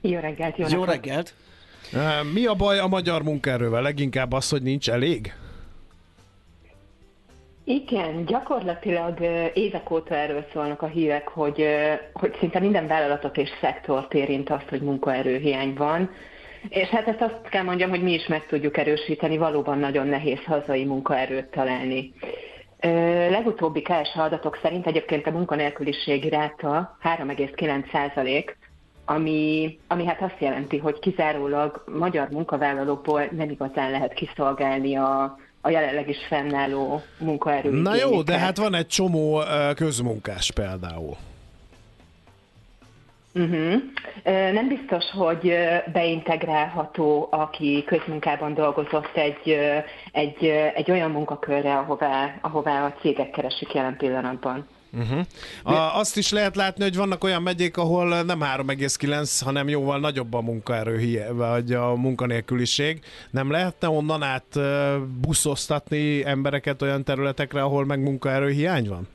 Jó reggelt! Jó, jó reggelt! Mi a baj a magyar munkaerővel? Leginkább az, hogy nincs elég? Igen, gyakorlatilag évek óta erről szólnak a hírek, hogy, hogy szinte minden vállalatot és szektort érint azt, hogy munkaerőhiány van. És hát ezt azt kell mondjam, hogy mi is meg tudjuk erősíteni, valóban nagyon nehéz hazai munkaerőt találni. Legutóbbi KSH adatok szerint egyébként a munkanélküliség ráta 3,9 százalék, ami, ami hát azt jelenti, hogy kizárólag magyar munkavállalókból nem igazán lehet kiszolgálni a, a jelenleg is fennálló munkaerő. Na jó, de hát van egy csomó közmunkás például. Uh-huh. Nem biztos, hogy beintegrálható, aki közmunkában dolgozott egy, egy, egy olyan munkakörre, ahová, ahová a cégek keresik jelen pillanatban. Uh-huh. A, azt is lehet látni, hogy vannak olyan megyék, ahol nem 3,9, hanem jóval nagyobb a munkaerő, vagy a munkanélküliség. Nem lehetne onnan át buszoztatni embereket olyan területekre, ahol meg munkaerő hiány van?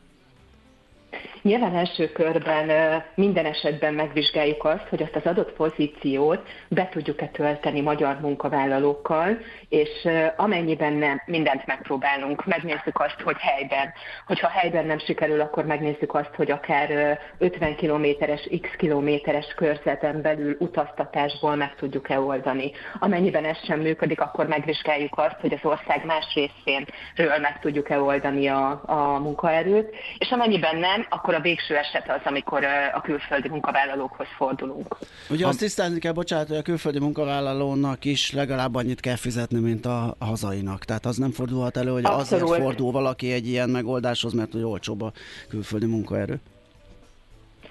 Nyilván első körben minden esetben megvizsgáljuk azt, hogy azt az adott pozíciót be tudjuk-e tölteni magyar munkavállalókkal, és amennyiben nem, mindent megpróbálunk. Megnézzük azt, hogy helyben. Hogyha helyben nem sikerül, akkor megnézzük azt, hogy akár 50 kilométeres, x kilométeres körzeten belül utaztatásból meg tudjuk-e oldani. Amennyiben ez sem működik, akkor megvizsgáljuk azt, hogy az ország más részénről meg tudjuk-e oldani a, a munkaerőt, és amennyiben nem, akkor akkor a végső eset az, amikor a külföldi munkavállalókhoz fordulunk. Ugye azt tisztázni kell, bocsánat, hogy a külföldi munkavállalónak is legalább annyit kell fizetni, mint a hazainak. Tehát az nem fordulhat elő, hogy Abszolút. azért fordul valaki egy ilyen megoldáshoz, mert hogy olcsóbb a külföldi munkaerő.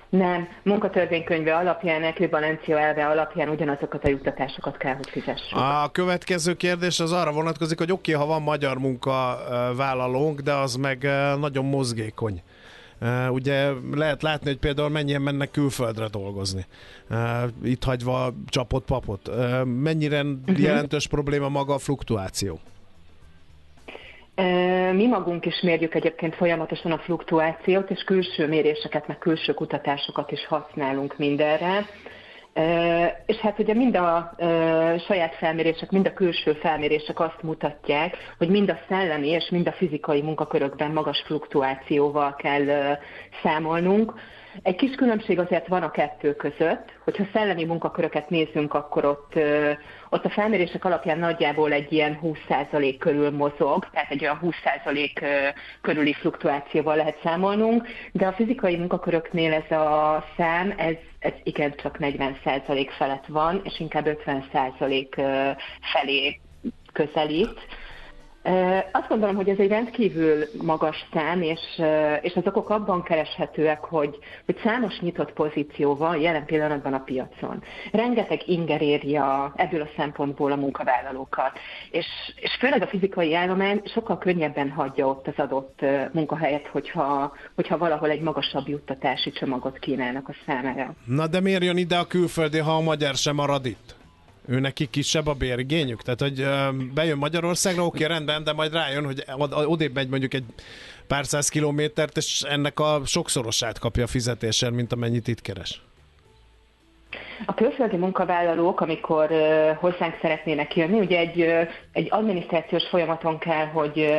Nem, munkatörvénykönyve alapján, ekvivalencia elve alapján ugyanazokat a juttatásokat kell, hogy fizessük. A következő kérdés az arra vonatkozik, hogy oké, okay, ha van magyar munkavállalónk, de az meg nagyon mozgékony. Ugye lehet látni, hogy például mennyien mennek külföldre dolgozni, itt hagyva csapott papot. Mennyire uh-huh. jelentős probléma maga a fluktuáció? Mi magunk is mérjük egyébként folyamatosan a fluktuációt, és külső méréseket, meg külső kutatásokat is használunk mindenre. És hát ugye mind a saját felmérések, mind a külső felmérések azt mutatják, hogy mind a szellemi és mind a fizikai munkakörökben magas fluktuációval kell számolnunk. Egy kis különbség azért van a kettő között, hogyha szellemi munkaköröket nézzünk, akkor ott, ott a felmérések alapján nagyjából egy ilyen 20% körül mozog, tehát egy olyan 20% körüli fluktuációval lehet számolnunk, de a fizikai munkaköröknél ez a szám, ez, ez igen csak 40% felett van, és inkább 50% felé közelít. Azt gondolom, hogy ez egy rendkívül magas szám, és, és az okok abban kereshetőek, hogy, hogy számos nyitott pozíció van jelen pillanatban a piacon. Rengeteg inger érja ebből a szempontból a munkavállalókat, és, és főleg a fizikai állomány sokkal könnyebben hagyja ott az adott munkahelyet, hogyha, hogyha valahol egy magasabb juttatási csomagot kínálnak a számára. Na de miért jön ide a külföldi, ha a magyar sem marad itt? Ő neki kisebb a bérigényük? Tehát, hogy bejön Magyarországra, oké, rendben, de majd rájön, hogy odébb megy mondjuk egy pár száz kilométert, és ennek a sokszorosát kapja a fizetésen, mint amennyit itt keres. A külföldi munkavállalók, amikor hozzánk szeretnének jönni, ugye egy, egy adminisztrációs folyamaton kell, hogy,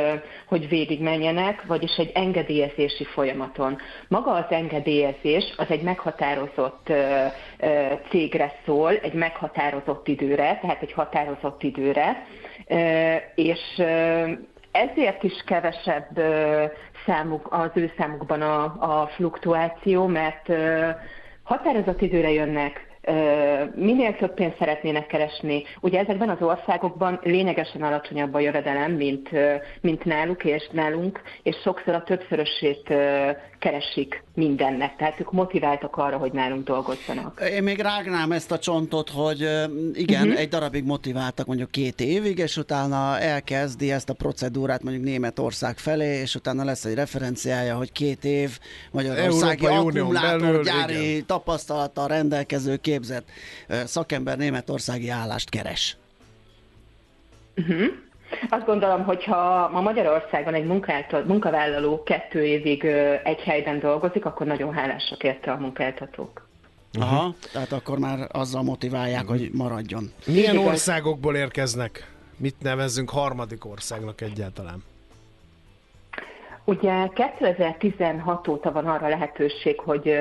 hogy végigmenjenek, vagyis egy engedélyezési folyamaton. Maga az engedélyezés az egy meghatározott cégre szól, egy meghatározott időre, tehát egy határozott időre, és ezért is kevesebb számuk, az ő számukban a, a fluktuáció, mert határozott időre jönnek, minél több pénzt szeretnének keresni. Ugye ezekben az országokban lényegesen alacsonyabb a jövedelem, mint, mint náluk és nálunk, és sokszor a többszörösét keresik mindennek, tehát ők motiváltak arra, hogy nálunk dolgozzanak. Én még rágnám ezt a csontot, hogy igen, uh-huh. egy darabig motiváltak mondjuk két évig, és utána elkezdi ezt a procedúrát mondjuk Németország felé, és utána lesz egy referenciája, hogy két év Magyarországi akkumulátorgyári tapasztalattal rendelkező képzett szakember Németországi állást keres. Uh-huh. Azt gondolom, hogy ha ma Magyarországon egy munkavállaló kettő évig egy helyben dolgozik, akkor nagyon hálásak érte a munkáltatók. Aha, uh-huh. tehát akkor már azzal motiválják, hogy maradjon. Milyen országokból érkeznek? Mit nevezzünk harmadik országnak egyáltalán? Ugye 2016 óta van arra lehetőség, hogy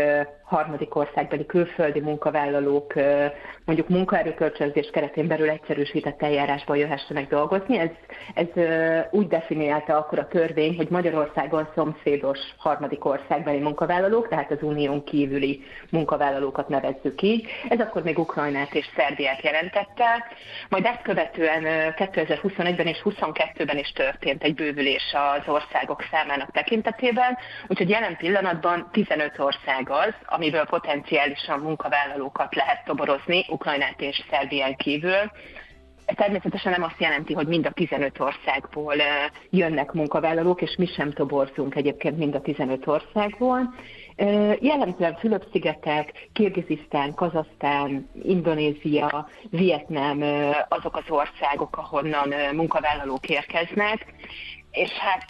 harmadik országbeli külföldi munkavállalók mondjuk munkaerőkölcsönzés keretén belül egyszerűsített eljárásban jöhessenek dolgozni. Ez, ez úgy definiálta akkor a törvény, hogy Magyarországon szomszédos harmadik országbeli munkavállalók, tehát az unión kívüli munkavállalókat nevezzük így. Ez akkor még Ukrajnát és Szerbiát jelentette. Majd ezt követően 2021-ben és 2022-ben is történt egy bővülés az országok számának tekintetében, úgyhogy jelen pillanatban 15 ország az, amiből potenciálisan munkavállalókat lehet toborozni, Ukrajnát és Szerbián kívül. Természetesen nem azt jelenti, hogy mind a 15 országból jönnek munkavállalók, és mi sem toborzunk egyébként mind a 15 országból. Jellemzően Fülöp-szigetek, Kirgizisztán, Kazasztán, Indonézia, Vietnám azok az országok, ahonnan munkavállalók érkeznek, és hát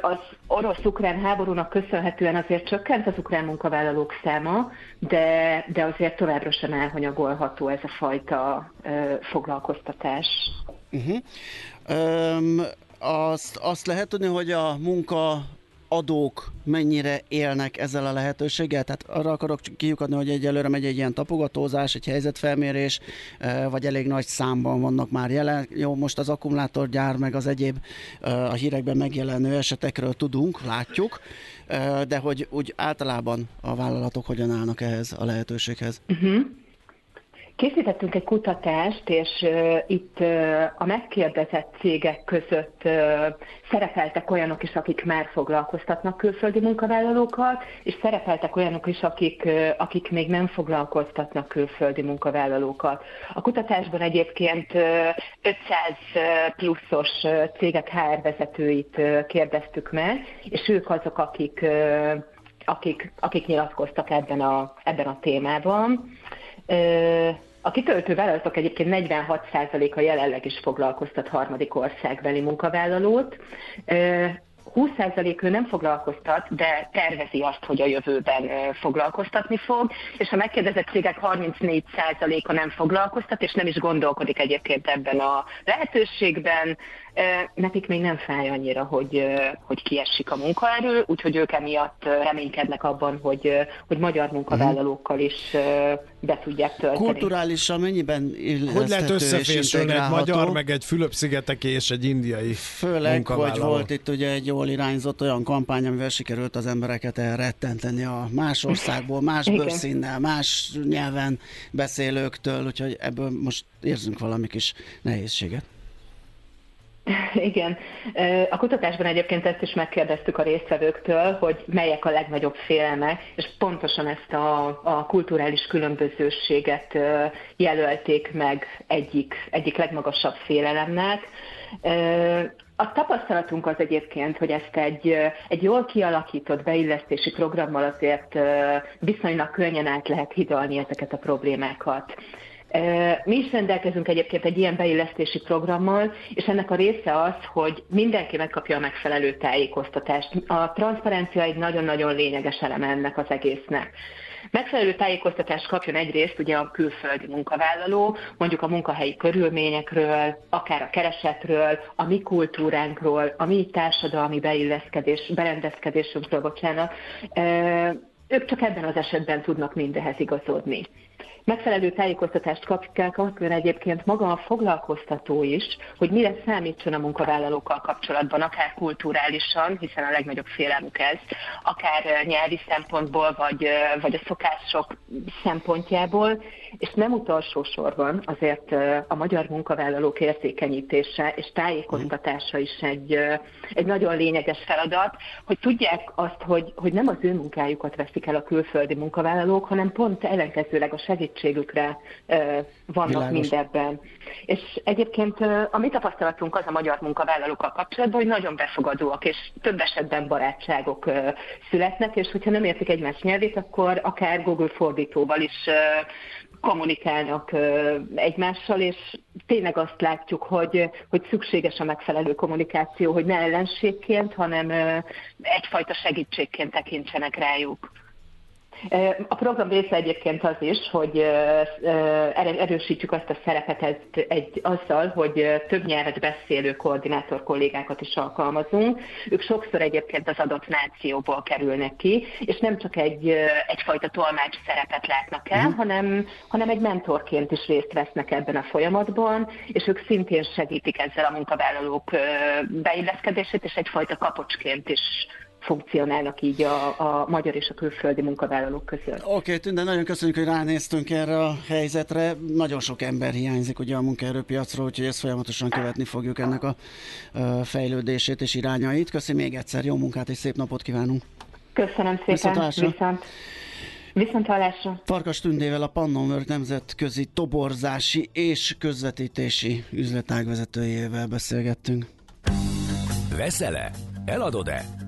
az orosz-ukrán háborúnak köszönhetően azért csökkent az ukrán munkavállalók száma, de, de azért továbbra sem elhanyagolható ez a fajta foglalkoztatás. Uh-huh. Um, azt, azt lehet tudni, hogy a munka adók mennyire élnek ezzel a lehetőséggel? Tehát arra akarok kiukadni, hogy egyelőre megy egy ilyen tapogatózás, egy helyzetfelmérés, vagy elég nagy számban vannak már jelen. Jó, most az akkumulátorgyár, meg az egyéb a hírekben megjelenő esetekről tudunk, látjuk, de hogy úgy általában a vállalatok hogyan állnak ehhez a lehetőséghez? Uh-huh. Készítettünk egy kutatást, és itt a megkérdezett cégek között szerepeltek olyanok is, akik már foglalkoztatnak külföldi munkavállalókat, és szerepeltek olyanok is, akik, akik még nem foglalkoztatnak külföldi munkavállalókat. A kutatásban egyébként uh, 500 pluszos cégek HR vezetőit kérdeztük meg, és ők azok, akik, akik, akik nyilatkoztak ebben a, ebben a témában. A kitöltő vállalatok egyébként 46%-a jelenleg is foglalkoztat harmadik országbeli munkavállalót. 20% ő nem foglalkoztat, de tervezi azt, hogy a jövőben foglalkoztatni fog, és a megkérdezett cégek 34%-a nem foglalkoztat, és nem is gondolkodik egyébként ebben a lehetőségben. Nekik még nem fáj annyira, hogy, hogy kiesik a munkaerő, úgyhogy ők emiatt reménykednek abban, hogy, hogy magyar munkavállalókkal is be tudják tölteni. Kulturálisan mennyiben Hogy lehet összefésülni egy magyar, meg egy Fülöp-szigeteki és egy indiai Főleg, hogy volt itt ugye egy jól irányzott olyan kampány, amivel sikerült az embereket elrettenteni a más országból, más bőrszínnel, más nyelven beszélőktől, úgyhogy ebből most érzünk valami kis nehézséget. Igen. A kutatásban egyébként ezt is megkérdeztük a résztvevőktől, hogy melyek a legnagyobb félelmek, és pontosan ezt a, a kulturális különbözőséget jelölték meg egyik, egyik legmagasabb félelemnek. A tapasztalatunk az egyébként, hogy ezt egy, egy jól kialakított beillesztési programmal azért viszonylag könnyen át lehet hidalni ezeket a problémákat. Mi is rendelkezünk egyébként egy ilyen beillesztési programmal, és ennek a része az, hogy mindenki megkapja a megfelelő tájékoztatást. A transzparencia egy nagyon-nagyon lényeges eleme ennek az egésznek. Megfelelő tájékoztatást kapjon egyrészt ugye a külföldi munkavállaló, mondjuk a munkahelyi körülményekről, akár a keresetről, a mi kultúránkról, a mi társadalmi beilleszkedés, berendezkedésünkről, bocsánat. Ők csak ebben az esetben tudnak mindehez igazodni. Megfelelő tájékoztatást kap, kell kapjon egyébként maga a foglalkoztató is, hogy mire számítson a munkavállalókkal kapcsolatban, akár kulturálisan, hiszen a legnagyobb félelmük ez, akár nyelvi szempontból, vagy, vagy a szokások szempontjából, és nem utolsó sorban azért a magyar munkavállalók érzékenyítése és tájékoztatása is egy, egy nagyon lényeges feladat, hogy tudják azt, hogy, hogy nem az ő munkájukat veszik el a külföldi munkavállalók, hanem pont ellenkezőleg a segítségükre vannak Világos. mindebben. És egyébként a mi tapasztalatunk az a magyar munkavállalókkal kapcsolatban, hogy nagyon befogadóak, és több esetben barátságok születnek, és hogyha nem értik egymás nyelvét, akkor akár Google fordítóval is kommunikálnak egymással, és tényleg azt látjuk, hogy, hogy szükséges a megfelelő kommunikáció, hogy ne ellenségként, hanem egyfajta segítségként tekintsenek rájuk. A program része egyébként az is, hogy erősítjük azt a szerepet egy, azzal, hogy több nyelvet beszélő koordinátor kollégákat is alkalmazunk. Ők sokszor egyébként az adott nációból kerülnek ki, és nem csak egy, egyfajta tolmács szerepet látnak el, mm. hanem, hanem egy mentorként is részt vesznek ebben a folyamatban, és ők szintén segítik ezzel a munkavállalók beilleszkedését, és egyfajta kapocsként is funkcionálnak így a, a magyar és a külföldi munkavállalók között. Oké, okay, Tünde, nagyon köszönjük, hogy ránéztünk erre a helyzetre. Nagyon sok ember hiányzik ugye a munkaerőpiacról, úgyhogy ezt folyamatosan követni fogjuk ennek a, fejlődését és irányait. Köszönöm még egyszer, jó munkát és szép napot kívánunk! Köszönöm szépen! Viszont, Viszont. Viszont hallásra. Farkas Tündével a Pannonwork nemzetközi toborzási és közvetítési üzletágvezetőjével beszélgettünk. Veszel-e? Eladod-e?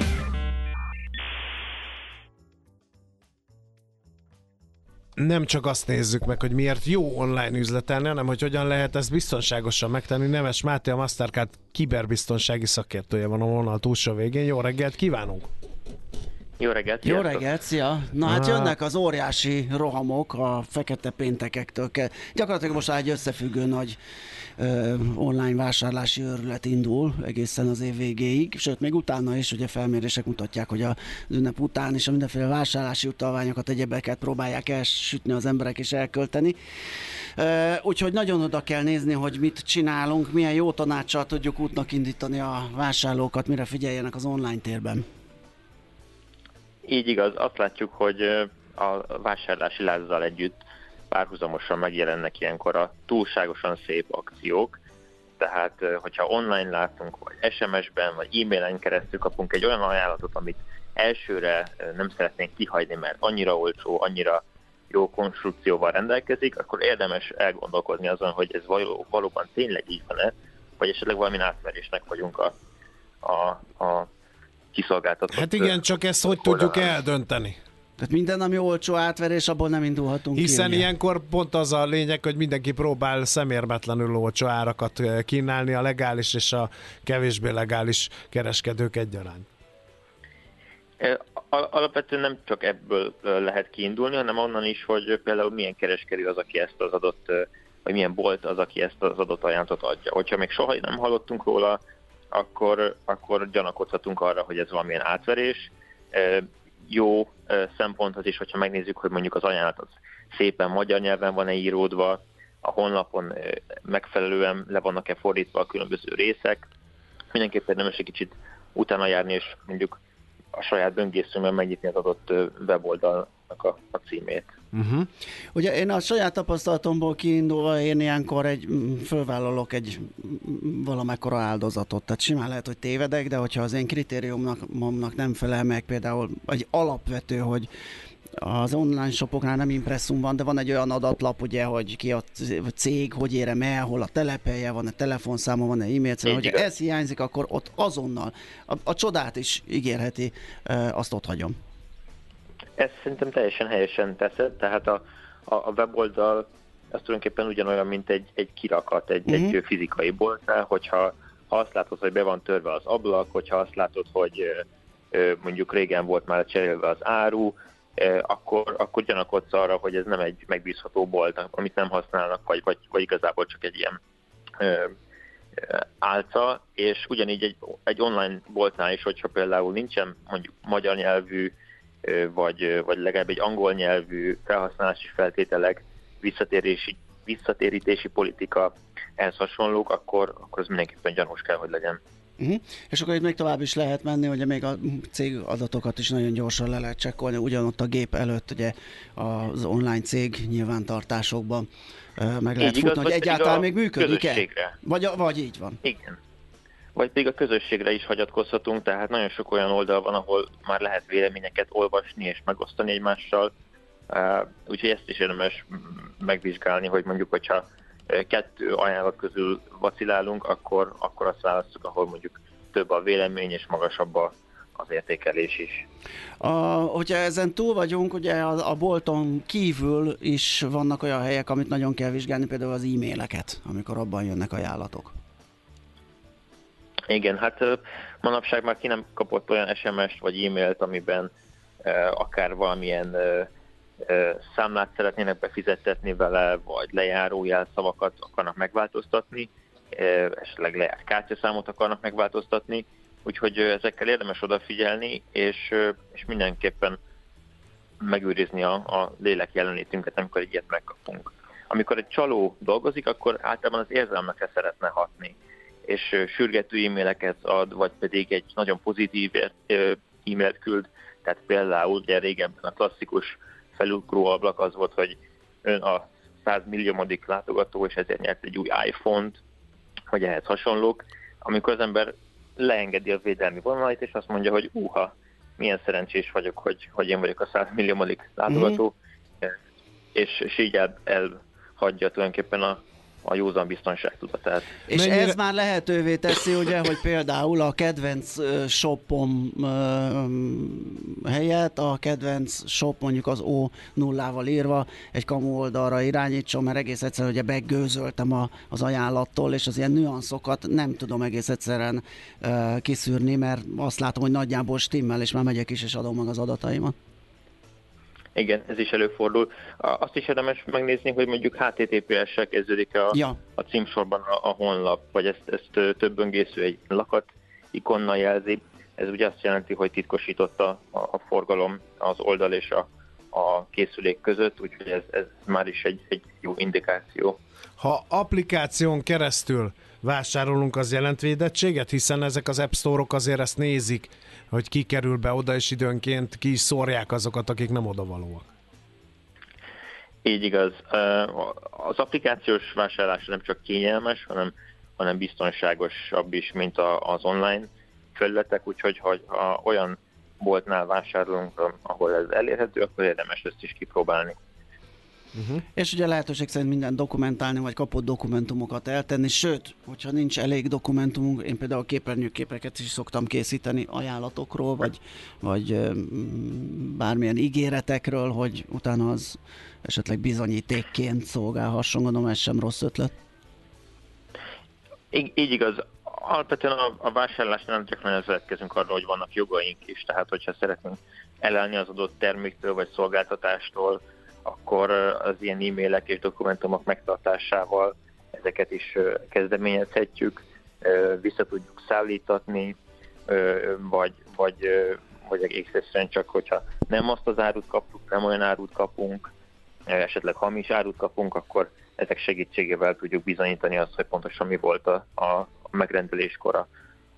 Nem csak azt nézzük meg, hogy miért jó online üzletelni, hanem hogy hogyan lehet ezt biztonságosan megtenni. Nemes Máté, a Mastercard kiberbiztonsági szakértője van a vonal túlsó végén. Jó reggelt kívánunk! Jó reggelt! Jó reggelt, szia! Na hát jönnek az óriási rohamok a fekete péntekektől. Ke- Gyakorlatilag most már egy összefüggő nagy online vásárlási őrület indul egészen az év végéig, sőt még utána is, ugye felmérések mutatják, hogy az ünnep után is a mindenféle vásárlási utalványokat, egyebeket próbálják elsütni az emberek és elkölteni. Úgyhogy nagyon oda kell nézni, hogy mit csinálunk, milyen jó tanácssal tudjuk útnak indítani a vásárlókat, mire figyeljenek az online térben. Így igaz, azt látjuk, hogy a vásárlási lázzal együtt párhuzamosan megjelennek ilyenkor a túlságosan szép akciók, tehát hogyha online látunk, vagy SMS-ben, vagy e-mailen keresztül kapunk egy olyan ajánlatot, amit elsőre nem szeretnénk kihagyni, mert annyira olcsó, annyira jó konstrukcióval rendelkezik, akkor érdemes elgondolkodni azon, hogy ez való, valóban tényleg így van-e, vagy esetleg valami átverésnek vagyunk a, a, a kiszolgáltatott Hát igen, csak ezt hogy tudjuk eldönteni? Tehát minden, ami olcsó átverés, abból nem indulhatunk Hiszen ki. ilyenkor pont az a lényeg, hogy mindenki próbál szemérmetlenül olcsó árakat kínálni, a legális és a kevésbé legális kereskedők egyaránt. Alapvetően nem csak ebből lehet kiindulni, hanem onnan is, hogy például milyen kereskedő az, aki ezt az adott, vagy milyen bolt az, aki ezt az adott ajánlatot adja. Hogyha még soha nem hallottunk róla, akkor, akkor gyanakodhatunk arra, hogy ez valamilyen átverés. Jó szempont az is, hogyha megnézzük, hogy mondjuk az ajánlat az szépen magyar nyelven van-e íródva, a honlapon megfelelően le vannak-e fordítva a különböző részek. Mindenképpen nem egy kicsit utána járni, és mondjuk a saját böngészőmben megnyitni az adott weboldalnak a, a címét. Uh-huh. Ugye én a saját tapasztalatomból kiindulva én ilyenkor egy, mm, fölvállalok egy mm, valamekkora áldozatot. Tehát simán lehet, hogy tévedek, de hogyha az én kritériumnak nem felel meg például egy alapvető, hogy az online shopoknál nem impresszum van, de van egy olyan adatlap, ugye, hogy ki a cég, hogy érem el, hol a telephelye, van-e telefonszáma, van-e e-mail címe. Így Hogyha ez hiányzik, akkor ott azonnal a, a csodát is ígérheti, azt ott hagyom. Ezt szerintem teljesen helyesen teszed, tehát a, a, a weboldal az tulajdonképpen ugyanolyan, mint egy, egy kirakat, egy, Mhm. uh-huh. egy fizikai boltnál, hogyha ha azt látod, hogy be van törve az ablak, hogyha azt látod, hogy ö, mondjuk régen volt már cserélve az áru, ö, akkor, akkor gyanakodsz arra, hogy ez nem egy megbízható bolt, amit nem használnak, vagy, vagy, vagy igazából csak egy ilyen ö, álca, és ugyanígy egy, egy online boltnál is, hogyha például nincsen mondjuk magyar nyelvű, vagy, vagy legalább egy angol nyelvű felhasználási feltételek, visszatérési, visszatérítési politika, ehhez hasonlók, akkor, akkor ez mindenképpen gyanús kell, hogy legyen. Uh-huh. És akkor itt még tovább is lehet menni, ugye még a cég adatokat is nagyon gyorsan le lehet csekkolni, ugyanott a gép előtt ugye az online cég nyilvántartásokban meg lehet Így igaz, futni, hogy vagy pedig egyáltalán még működik-e? Vagy, vagy így van. Igen. Vagy pedig a közösségre is hagyatkozhatunk, tehát nagyon sok olyan oldal van, ahol már lehet véleményeket olvasni és megosztani egymással, úgyhogy ezt is érdemes megvizsgálni, hogy mondjuk, hogyha kettő ajánlat közül vacilálunk, akkor, akkor azt választjuk, ahol mondjuk több a vélemény és magasabb a, az értékelés is. A, hogyha ezen túl vagyunk, ugye a, a bolton kívül is vannak olyan helyek, amit nagyon kell vizsgálni, például az e-maileket, amikor abban jönnek ajánlatok. Igen, hát manapság már ki nem kapott olyan SMS-t vagy e-mailt, amiben akár valamilyen számlát szeretnének befizettetni vele, vagy lejáró jelszavakat akarnak megváltoztatni, esetleg lejárt kártyaszámot akarnak megváltoztatni, úgyhogy ezekkel érdemes odafigyelni, és, és mindenképpen megőrizni a, a lélek jelenlétünket, amikor egy ilyet megkapunk. Amikor egy csaló dolgozik, akkor általában az érzelmekre szeretne hatni és sürgető e-maileket ad, vagy pedig egy nagyon pozitív e-mailt küld. Tehát például ugye régebben a klasszikus felugró ablak az volt, hogy ön a 100 milliómodik látogató, és ezért nyert egy új iPhone-t, vagy ehhez hasonlók, amikor az ember leengedi a védelmi vonalait, és azt mondja, hogy uha, milyen szerencsés vagyok, hogy, hogy én vagyok a 100 milliómodik látogató, és, és így el, elhagyja tulajdonképpen a, a józan biztonság tudatát. És Mennyire- ez már lehetővé teszi, ugye, hogy például a kedvenc shopom helyett a kedvenc shop mondjuk az O nullával írva egy kamu oldalra irányítson, mert egész egyszerűen ugye begőzöltem a, az ajánlattól, és az ilyen nüanszokat nem tudom egész egyszerűen kiszűrni, mert azt látom, hogy nagyjából stimmel, és már megyek is, és adom meg az adataimat. Igen, ez is előfordul. Azt is érdemes megnézni, hogy mondjuk HTTPS-sel kezdődik a, Ja. a címsorban a, a honlap, vagy ezt, ezt több böngésző egy lakat ikonnal jelzi. Ez ugye azt jelenti, hogy titkosította a, a forgalom az oldal és a, a készülék között, úgyhogy ez, ez már is egy, egy jó indikáció. Ha applikáción keresztül vásárolunk, az jelent védettséget, hiszen ezek az App Store-ok azért ezt nézik, hogy ki kerül be oda, és időnként ki is szórják azokat, akik nem odavalóak. Így igaz. Az applikációs vásárlás nem csak kényelmes, hanem, hanem biztonságosabb is, mint az online felületek, úgyhogy hogy ha olyan boltnál vásárolunk, ahol ez elérhető, akkor érdemes ezt is kipróbálni. És ugye lehetőség szerint minden dokumentálni, vagy kapott dokumentumokat eltenni, sőt, hogyha nincs elég dokumentumunk, én például képernyőképeket is szoktam készíteni ajánlatokról, vagy, vagy mm, bármilyen ígéretekről, hogy utána az esetleg bizonyítékként szolgálhasson, gondolom ez sem rossz ötlet. Így, így igaz. Alapvetően a, a vásárlásnál nem csak nagyon szeretkezünk arra, hogy vannak jogaink is, tehát hogyha szeretnénk elállni az adott terméktől vagy szolgáltatástól, akkor az ilyen e-mailek és dokumentumok megtartásával ezeket is kezdeményezhetjük, vissza tudjuk szállítatni, vagy, vagy, vagy egyszerűen csak, hogyha nem azt az árut kaptuk, nem olyan árut kapunk, esetleg hamis árut kapunk, akkor ezek segítségével tudjuk bizonyítani azt, hogy pontosan mi volt a, a megrendeléskor a-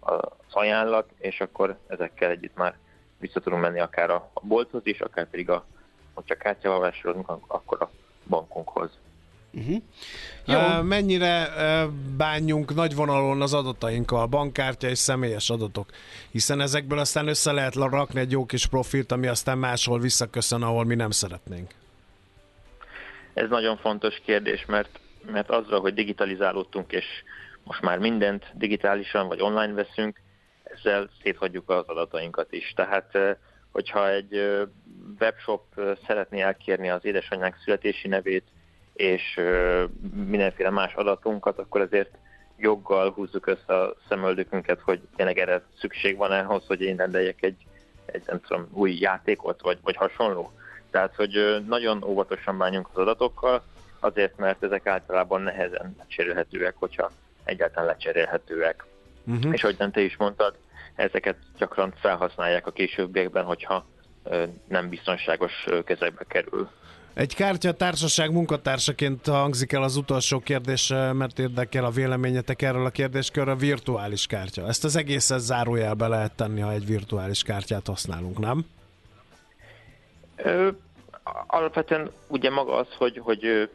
az ajánlat, és akkor ezekkel együtt már vissza tudunk menni akár a, a bolthoz is, akár pedig a, hogyha kártyával vásárolunk, akkor a bankunkhoz. Uh-huh. Jó. Mennyire ö, bánjunk nagy vonalon az adatainkkal, bankkártya és személyes adatok? Hiszen ezekből aztán össze lehet rakni egy jó kis profilt, ami aztán máshol visszaköszön, ahol mi nem szeretnénk. Ez nagyon fontos kérdés, mert, mert azzal, hogy digitalizálódtunk, és most már mindent digitálisan vagy online veszünk, ezzel széthagyjuk az adatainkat is. Tehát, eh, hogyha egy webshop szeretné elkérni az édesanyánk születési nevét, és mindenféle más adatunkat, akkor azért joggal húzzuk össze a szemöldökünket, hogy tényleg erre szükség van ahhoz, hogy én rendeljek egy, egy nem tudom, új játékot, vagy, vagy hasonló. Tehát, hogy nagyon óvatosan bánjunk az adatokkal, azért, mert ezek általában nehezen lecserélhetőek, hogyha egyáltalán lecserélhetőek. Uh-huh. És ahogyan te is mondtad, ezeket gyakran felhasználják a későbbiekben, hogyha nem biztonságos kezekbe kerül. Egy kártya társaság munkatársaként hangzik el az utolsó kérdés, mert érdekel a véleményetek erről a kérdéskörről, a virtuális kártya. Ezt az egészet zárójelbe lehet tenni, ha egy virtuális kártyát használunk, nem? Ö, alapvetően ugye maga az, hogy, hogy,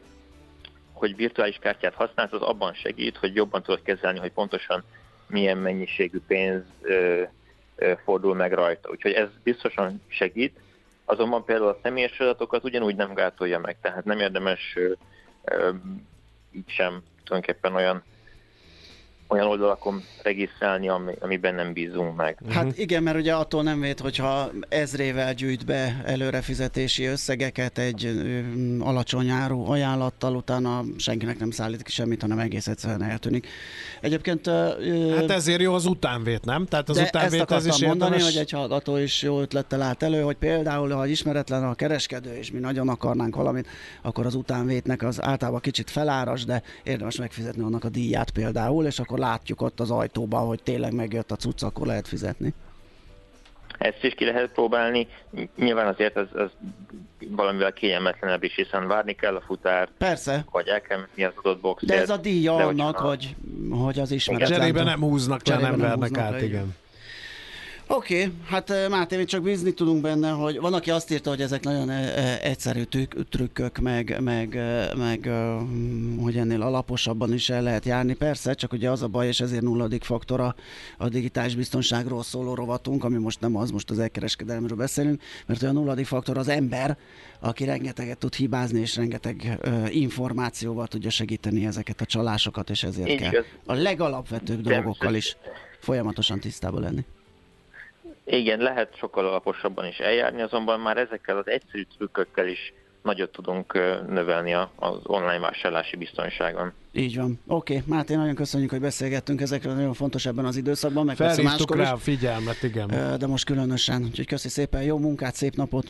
hogy virtuális kártyát használsz, az abban segít, hogy jobban tudod kezelni, hogy pontosan milyen mennyiségű pénz ö, ö, fordul meg rajta. Úgyhogy ez biztosan segít, azonban például a személyes adatokat ugyanúgy nem gátolja meg, tehát nem érdemes ö, ö, így sem tulajdonképpen olyan olyan oldalakon regisztrálni, ami, amiben nem bízunk meg. Hát igen, mert ugye attól nem véd, hogyha ezrével gyűjt be előrefizetési összegeket egy ö, alacsony áru ajánlattal, utána senkinek nem szállít ki semmit, hanem egész egyszerűen eltűnik. Egyébként... Ö, Hát ezért jó az utánvét, nem? Tehát az de ezt utánvét ez akartam is mondani, érdemes. hogy egy hallgató is jó ötlettel állt elő, hogy például, ha ismeretlen a kereskedő, és mi nagyon akarnánk valamit, akkor az utánvétnek az általában kicsit feláras, de érdemes megfizetni annak a díját például, és akkor látjuk ott az ajtóban, hogy tényleg megjött a cucc, akkor lehet fizetni. Ezt is ki lehet próbálni. Nyilván azért ez, ez valamivel kényelmetlenebb is, hiszen várni kell a futárt, Persze, vagy el kell menni az adott boxért. de ez a díja annak, hogy, hogy az ismeretlen. Cserébe nem húznak Cserébe nem nem vernek húznak át, le, igen. Oké, okay, hát Máté, mi csak bízni tudunk benne, hogy van, aki azt írta, hogy ezek nagyon egyszerű trükkök, meg, meg, meg hogy ennél alaposabban is el lehet járni. Persze, csak ugye az a baj, és ezért nulladik faktora a digitális biztonságról szóló rovatunk, ami most nem az, most az elkereskedelemről beszélünk, mert a nulladik faktor az ember, aki rengeteget tud hibázni, és rengeteg információval tudja segíteni ezeket a csalásokat, és ezért Így kell a legalapvetőbb dolgokkal is folyamatosan tisztában lenni. Igen, lehet sokkal alaposabban is eljárni, azonban már ezekkel az egyszerű trükkökkel is nagyot tudunk növelni az online vásárlási biztonságon. Így van. Oké, okay. Máté, nagyon köszönjük, hogy beszélgettünk ezekről, nagyon fontos ebben az időszakban, meg persze máskor rá a figyelmet, igen. De most különösen. Úgyhogy köszi szépen, jó munkát, szép napot!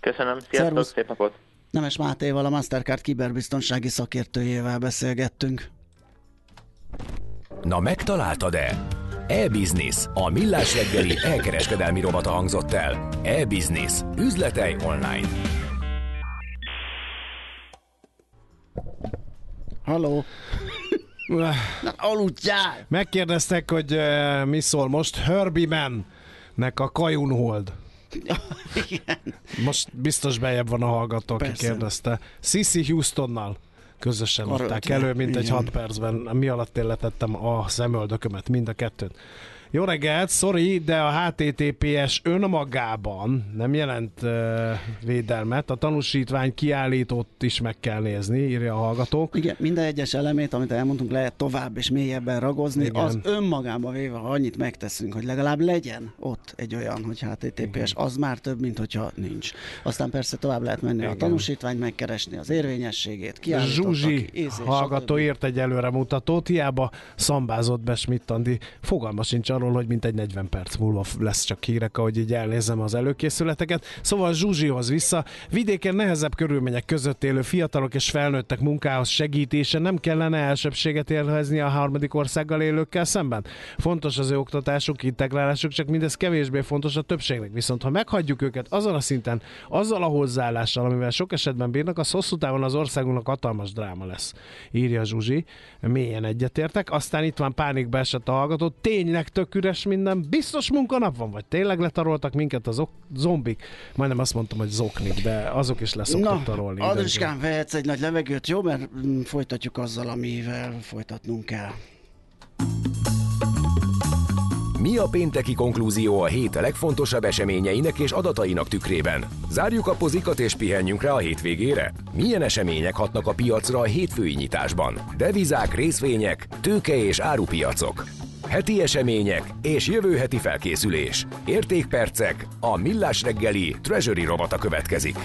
Köszönöm, sziasztok, Szervusz. szép napot! Nemes Mátéval, a Mastercard kiberbiztonsági szakértőjével beszélgettünk. Na megtaláltad-e? E-Business, a millás reggeli elkereskedelmi robata hangzott el. E-Business. Üzletei online. Halló. Na, aludjál! Megkérdeztek, hogy uh, mi szól most. Herbie Man-nek a Kajun Hold. Igen. Most biztos bejebb van a hallgató, aki Persze. kérdezte. Sissy Houstonnal közösen adták elő, mint egy 6 percben. Mi alatt én letettem a szemöldökömet, mind a kettőt. Jó reggelt, sorry, de a HTTPS önmagában nem jelent uh, védelmet. A tanúsítvány kiállított is meg kell nézni, írja a hallgatók. Igen, minden egyes elemét, amit elmondtunk, lehet tovább és mélyebben ragozni. Igen. Az önmagában véve, ha annyit megteszünk, hogy legalább legyen ott egy olyan, hogy HTTPS, Igen. az már több, mint hogyha nincs. Aztán persze tovább lehet menni Igen. a tanúsítványt, megkeresni az érvényességét, Zsuzsi hallgató írt egy előremutatót, hiába szambázott be Schmidt Andi, fogalma sincs arról, hogy mintegy 40 perc múlva lesz csak hírek, ahogy így elnézem az előkészületeket. Szóval Zsuzsihoz vissza. Vidéken nehezebb körülmények között élő fiatalok és felnőttek munkához segítése nem kellene elsőbséget élvezni a harmadik országgal élőkkel szemben. Fontos az ő oktatásuk, integrálásuk, csak mindez kevésbé fontos a többségnek. Viszont ha meghagyjuk őket azon a szinten, azzal a hozzáállással, amivel sok esetben bírnak, az hosszú távon az országunknak hatalmas dráma lesz. Írja Zsuzsi. Mélyen egyetértek. Aztán itt van pánikba esett a hallgató. Tényleg tök üres minden. Biztos munkanap van, vagy tényleg letaroltak minket az ok- zombik? Majdnem azt mondtam, hogy zoknik, de azok is leszoktak Na, tarolni. Adriskán, vehetsz egy nagy levegőt, jó? Mert mm, folytatjuk azzal, amivel folytatnunk kell. Mi a pénteki konklúzió a hét legfontosabb eseményeinek és adatainak tükrében? Zárjuk a pozikat és pihenjünk rá a hétvégére? Milyen események hatnak a piacra a hétfői nyitásban? Devizák, részvények, tőke és árupiacok. Heti események és jövő heti felkészülés. Értékpercek, a Millás reggeli Treasury robata következik.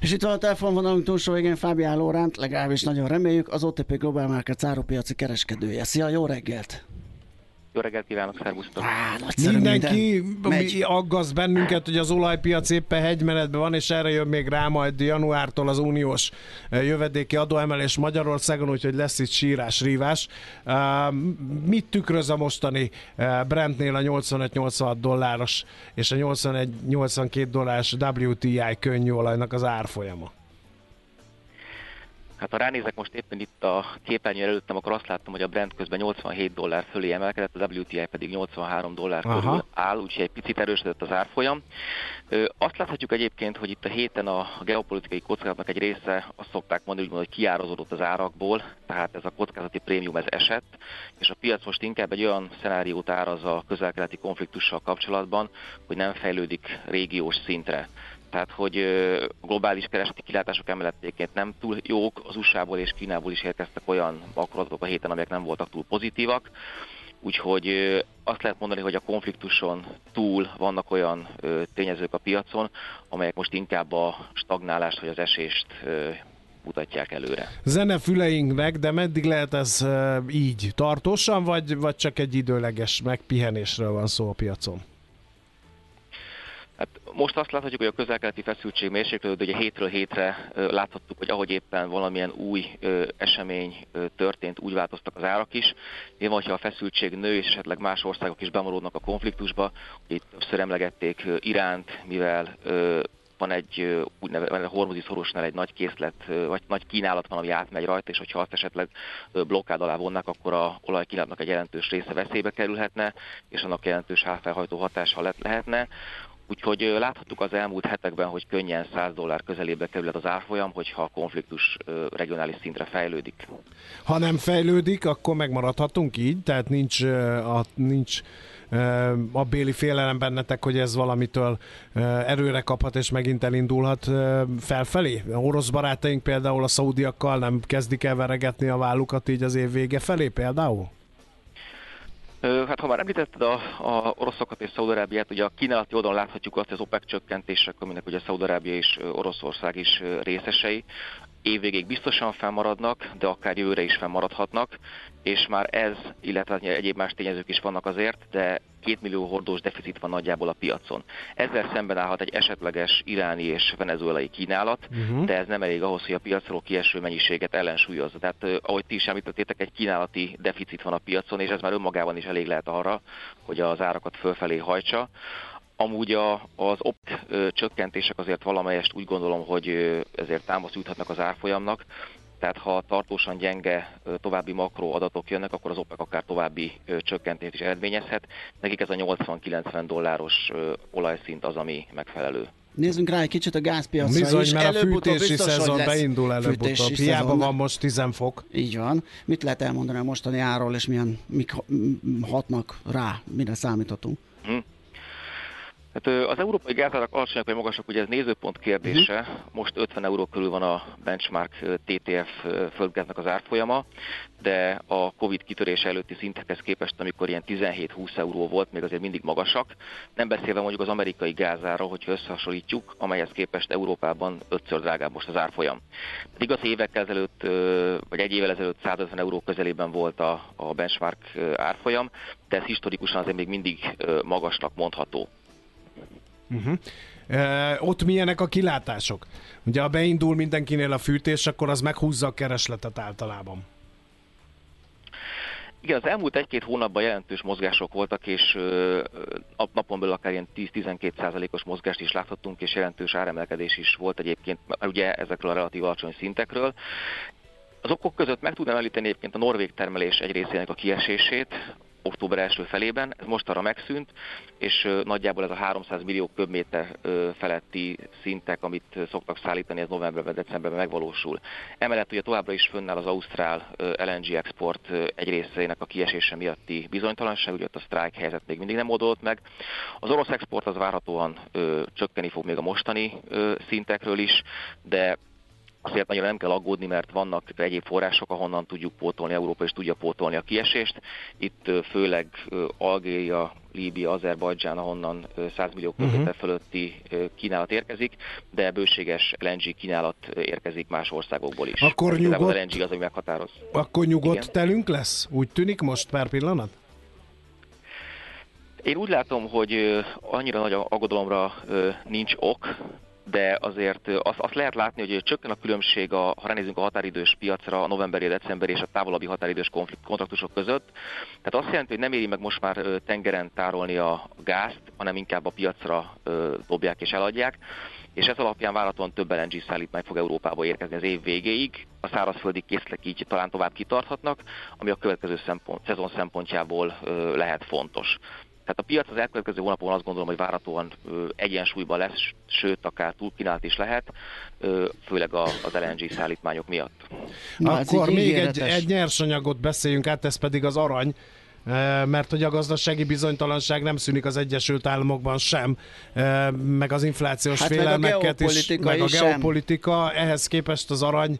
És itt van a telefonvonalunk túlsó végén Fábián Lóránt, legalábbis nagyon reméljük, az OTP Global Markets árupiaci kereskedője. Szia, jó reggelt! Jó reggelt kívánok, szervusztok! Á, Mindenki minden aggaszt bennünket, hogy az olajpiac éppen hegymenetben van, és erre jön még rá majd januártól az uniós jövedéki adóemelés Magyarországon, úgyhogy lesz itt sírás, rívás. Mit tükröz a mostani Brentnél a 85-86 dolláros és a 81-82 dolláros WTI könnyű olajnak az árfolyama? Hát ha ránézek most éppen itt a képernyőre előttem, akkor azt láttam, hogy a Brent közben 87 dollár fölé emelkedett, a WTI pedig 83 dollár Aha. körül áll, úgyhogy egy picit erősödött az árfolyam. Azt láthatjuk egyébként, hogy itt a héten a geopolitikai kockázatnak egy része, azt szokták mondani, hogy kiározódott az árakból, tehát ez a kockázati prémium ez esett, és a piac most inkább egy olyan szenáriót áraz a közel-keleti konfliktussal kapcsolatban, hogy nem fejlődik régiós szintre tehát hogy globális kereseti kilátások emelettéként nem túl jók, az USA-ból és Kínából is érkeztek olyan makroadatok a héten, amelyek nem voltak túl pozitívak. Úgyhogy azt lehet mondani, hogy a konfliktuson túl vannak olyan tényezők a piacon, amelyek most inkább a stagnálást vagy az esést mutatják előre. Zenefüleinknek, de meddig lehet ez így? Tartósan, vagy, vagy csak egy időleges megpihenésről van szó a piacon? Hát most azt láthatjuk, hogy a közelkeleti feszültség mérséklődött, ugye hétről hétre láthattuk, hogy ahogy éppen valamilyen új esemény történt, úgy változtak az árak is. Nyilván, hogyha a feszültség nő, és esetleg más országok is bemorodnak a konfliktusba, itt többször emlegették Iránt, mivel van egy úgynevezett hormozi szorosnál egy nagy készlet, vagy nagy kínálat van, ami átmegy rajta, és hogyha azt esetleg blokkád alá vonnak, akkor a olajkínálatnak egy jelentős része veszélybe kerülhetne, és annak jelentős hátfelhajtó hatása lehetne. Úgyhogy láthattuk az elmúlt hetekben, hogy könnyen 100 dollár közelébe kerülhet az árfolyam, hogyha a konfliktus regionális szintre fejlődik. Ha nem fejlődik, akkor megmaradhatunk így, tehát nincs, a, nincs a béli félelem bennetek, hogy ez valamitől erőre kaphat, és megint elindulhat felfelé? A orosz barátaink például a szaudiakkal nem kezdik el veregetni a vállukat így az év vége felé például? Hát ha már említetted a, a oroszokat és Szaudarábiát, ugye a kínálati oldalon láthatjuk azt, hogy az OPEC csökkentések, aminek ugye Szaudarábia és Oroszország is részesei, évvégéig biztosan fennmaradnak, de akár jövőre is fennmaradhatnak, és már ez, illetve egyéb más tényezők is vannak azért, de két millió hordós deficit van nagyjából a piacon. Ezzel szemben állhat egy esetleges iráni és venezuelai kínálat, uh-huh. de ez nem elég ahhoz, hogy a piacról kieső mennyiséget ellensúlyozza. Tehát ahogy ti is említettétek, egy kínálati deficit van a piacon, és ez már önmagában is elég lehet arra, hogy az árakat fölfelé hajtsa. Amúgy a, az opt csökkentések azért valamelyest úgy gondolom, hogy ezért támaszt juthatnak az árfolyamnak, tehát ha tartósan gyenge további makro adatok jönnek, akkor az OPEC akár további csökkentést is eredményezhet. Nekik ez a 80-90 dolláros olajszint az, ami megfelelő. Nézzünk rá egy kicsit a gázpiacra Bizony, is. mert a fűtési biztos, szezon beindul előbb-utóbb. Hiába szezon. van most 10 fok. Így van. Mit lehet elmondani a mostani áról, és milyen mik hatnak rá, mire számíthatunk? Hm. Hát az európai gázárak alacsonyak vagy magasak, ugye ez nézőpont kérdése. Uh-huh. Most 50 euró körül van a benchmark TTF földgáznak az árfolyama, de a Covid kitörés előtti szintekhez képest, amikor ilyen 17-20 euró volt, még azért mindig magasak. Nem beszélve mondjuk az amerikai gázára, hogyha összehasonlítjuk, amelyhez képest Európában ötször drágább most az árfolyam. Pedig az évekkel ezelőtt, vagy egy évvel ezelőtt 150 euró közelében volt a, a benchmark árfolyam, de ez historikusan azért még mindig magasnak mondható. Uh-huh. E, ott milyenek a kilátások? Ugye, ha beindul mindenkinél a fűtés, akkor az meghúzza a keresletet általában. Igen, az elmúlt egy-két hónapban jelentős mozgások voltak, és napon belül akár ilyen 10-12 százalékos mozgást is láthattunk, és jelentős áremelkedés is volt egyébként, ugye ezekről a relatív alacsony szintekről. Az okok között meg tudnám említeni egyébként a norvég termelés egy részének a kiesését, október első felében, ez most arra megszűnt, és nagyjából ez a 300 millió köbméter feletti szintek, amit szoktak szállítani, ez novemberben, decemberben megvalósul. Emellett ugye továbbra is fönnáll az Ausztrál LNG export egy részének a kiesése miatti bizonytalanság, ugye ott a sztrájk helyzet még mindig nem oldódott meg. Az orosz export az várhatóan csökkeni fog még a mostani szintekről is, de azért nagyon nem kell aggódni, mert vannak egyéb források, ahonnan tudjuk pótolni, Európa is tudja pótolni a kiesést. Itt főleg Algéria, Líbia, Azerbajdzsán, ahonnan 100 millió kilométer uh-huh. fölötti kínálat érkezik, de bőséges LNG kínálat érkezik más országokból is. Akkor nyugodt, az LNG az, ami meghatároz. Akkor nyugodt Igen. telünk lesz? Úgy tűnik most pár pillanat? Én úgy látom, hogy annyira nagy aggodalomra nincs ok, de azért azt, azt lehet látni, hogy csökken a különbség, a, ha ránézünk a határidős piacra, a novemberi, decemberi és a távolabbi határidős kontraktusok között. Tehát azt jelenti, hogy nem éri meg most már tengeren tárolni a gázt, hanem inkább a piacra dobják és eladják és ez alapján várhatóan több LNG szállítmány fog Európába érkezni az év végéig. A szárazföldi készletek így talán tovább kitarthatnak, ami a következő szempont, szezon szempontjából lehet fontos. Tehát a piac az elkövetkező hónapon azt gondolom, hogy várhatóan ö, egyensúlyban lesz, sőt, akár túlkínált is lehet, főleg a, az LNG szállítmányok miatt. Na, Akkor még egy, egy nyersanyagot beszéljünk át, ez pedig az arany mert hogy a gazdasági bizonytalanság nem szűnik az Egyesült Államokban sem, meg az inflációs hát félelmeket is, meg a geopolitika, sem. ehhez képest az arany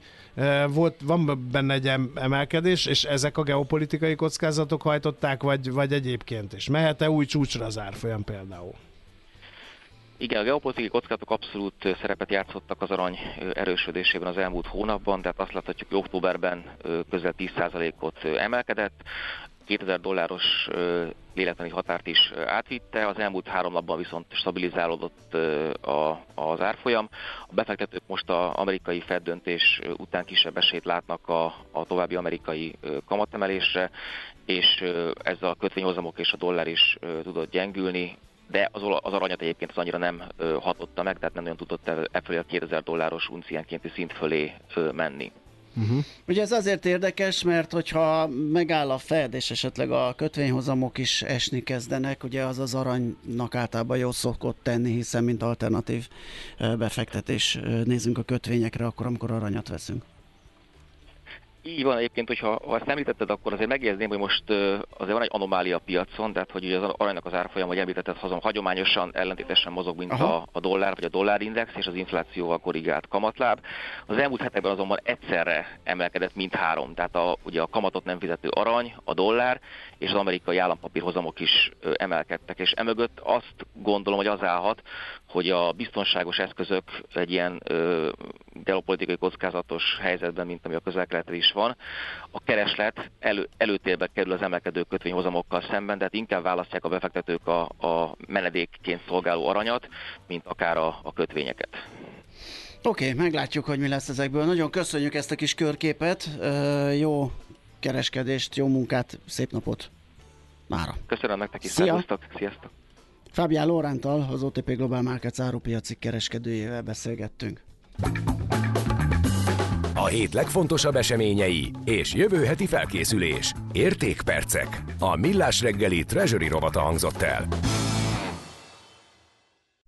volt, van benne egy emelkedés, és ezek a geopolitikai kockázatok hajtották, vagy, vagy egyébként is. Mehet-e új csúcsra az árfolyam például? Igen, a geopolitikai kockázatok abszolút szerepet játszottak az arany erősödésében az elmúlt hónapban, tehát azt láthatjuk, hogy októberben közel 10%-ot emelkedett. 2000 dolláros lélektani határt is átvitte, az elmúlt három napban viszont stabilizálódott az árfolyam. A befektetők most az amerikai Fed döntés után kisebb esélyt látnak a, a további amerikai kamatemelésre, és ezzel a kötvényhozamok és a dollár is tudott gyengülni, de az, az aranyat egyébként az annyira nem hatotta meg, tehát nem nagyon tudott e fölé a 2000 dolláros unciánkénti szint fölé menni. Uh-huh. Ugye ez azért érdekes, mert hogyha megáll a Fed, és esetleg a kötvényhozamok is esni kezdenek, ugye az az aranynak általában jó szokott tenni, hiszen mint alternatív befektetés nézünk a kötvényekre, akkor amikor aranyat veszünk. Így van egyébként, hogyha ha ezt említetted, akkor azért megjegyezném, hogy most azért van egy anomália a piacon, tehát hogy ugye az aranynak az árfolyam, hogy említetted, hazam hagyományosan ellentétesen mozog, mint a, a dollár vagy a dollárindex és az inflációval korrigált kamatláb. Az elmúlt hetekben azonban egyszerre emelkedett mint három, tehát a, ugye a kamatot nem fizető arany, a dollár és az amerikai állampapírhozamok is emelkedtek, és emögött azt gondolom, hogy az állhat, hogy a biztonságos eszközök egy ilyen ö, geopolitikai kockázatos helyzetben, mint ami a közel is van, a kereslet elő, előtérbe kerül az emelkedő kötvényhozamokkal szemben, tehát inkább választják a befektetők a, a menedékként szolgáló aranyat, mint akár a, a kötvényeket. Oké, okay, meglátjuk, hogy mi lesz ezekből. Nagyon köszönjük ezt a kis körképet. Ö, jó kereskedést, jó munkát, szép napot mára. Köszönöm nektek is, Szia. Sziasztok! Fabián Lórántal, az OTP Global Markets árupiaci kereskedőjével beszélgettünk. A hét legfontosabb eseményei és jövő heti felkészülés. Értékpercek. A Millás reggeli Treasury rovata hangzott el.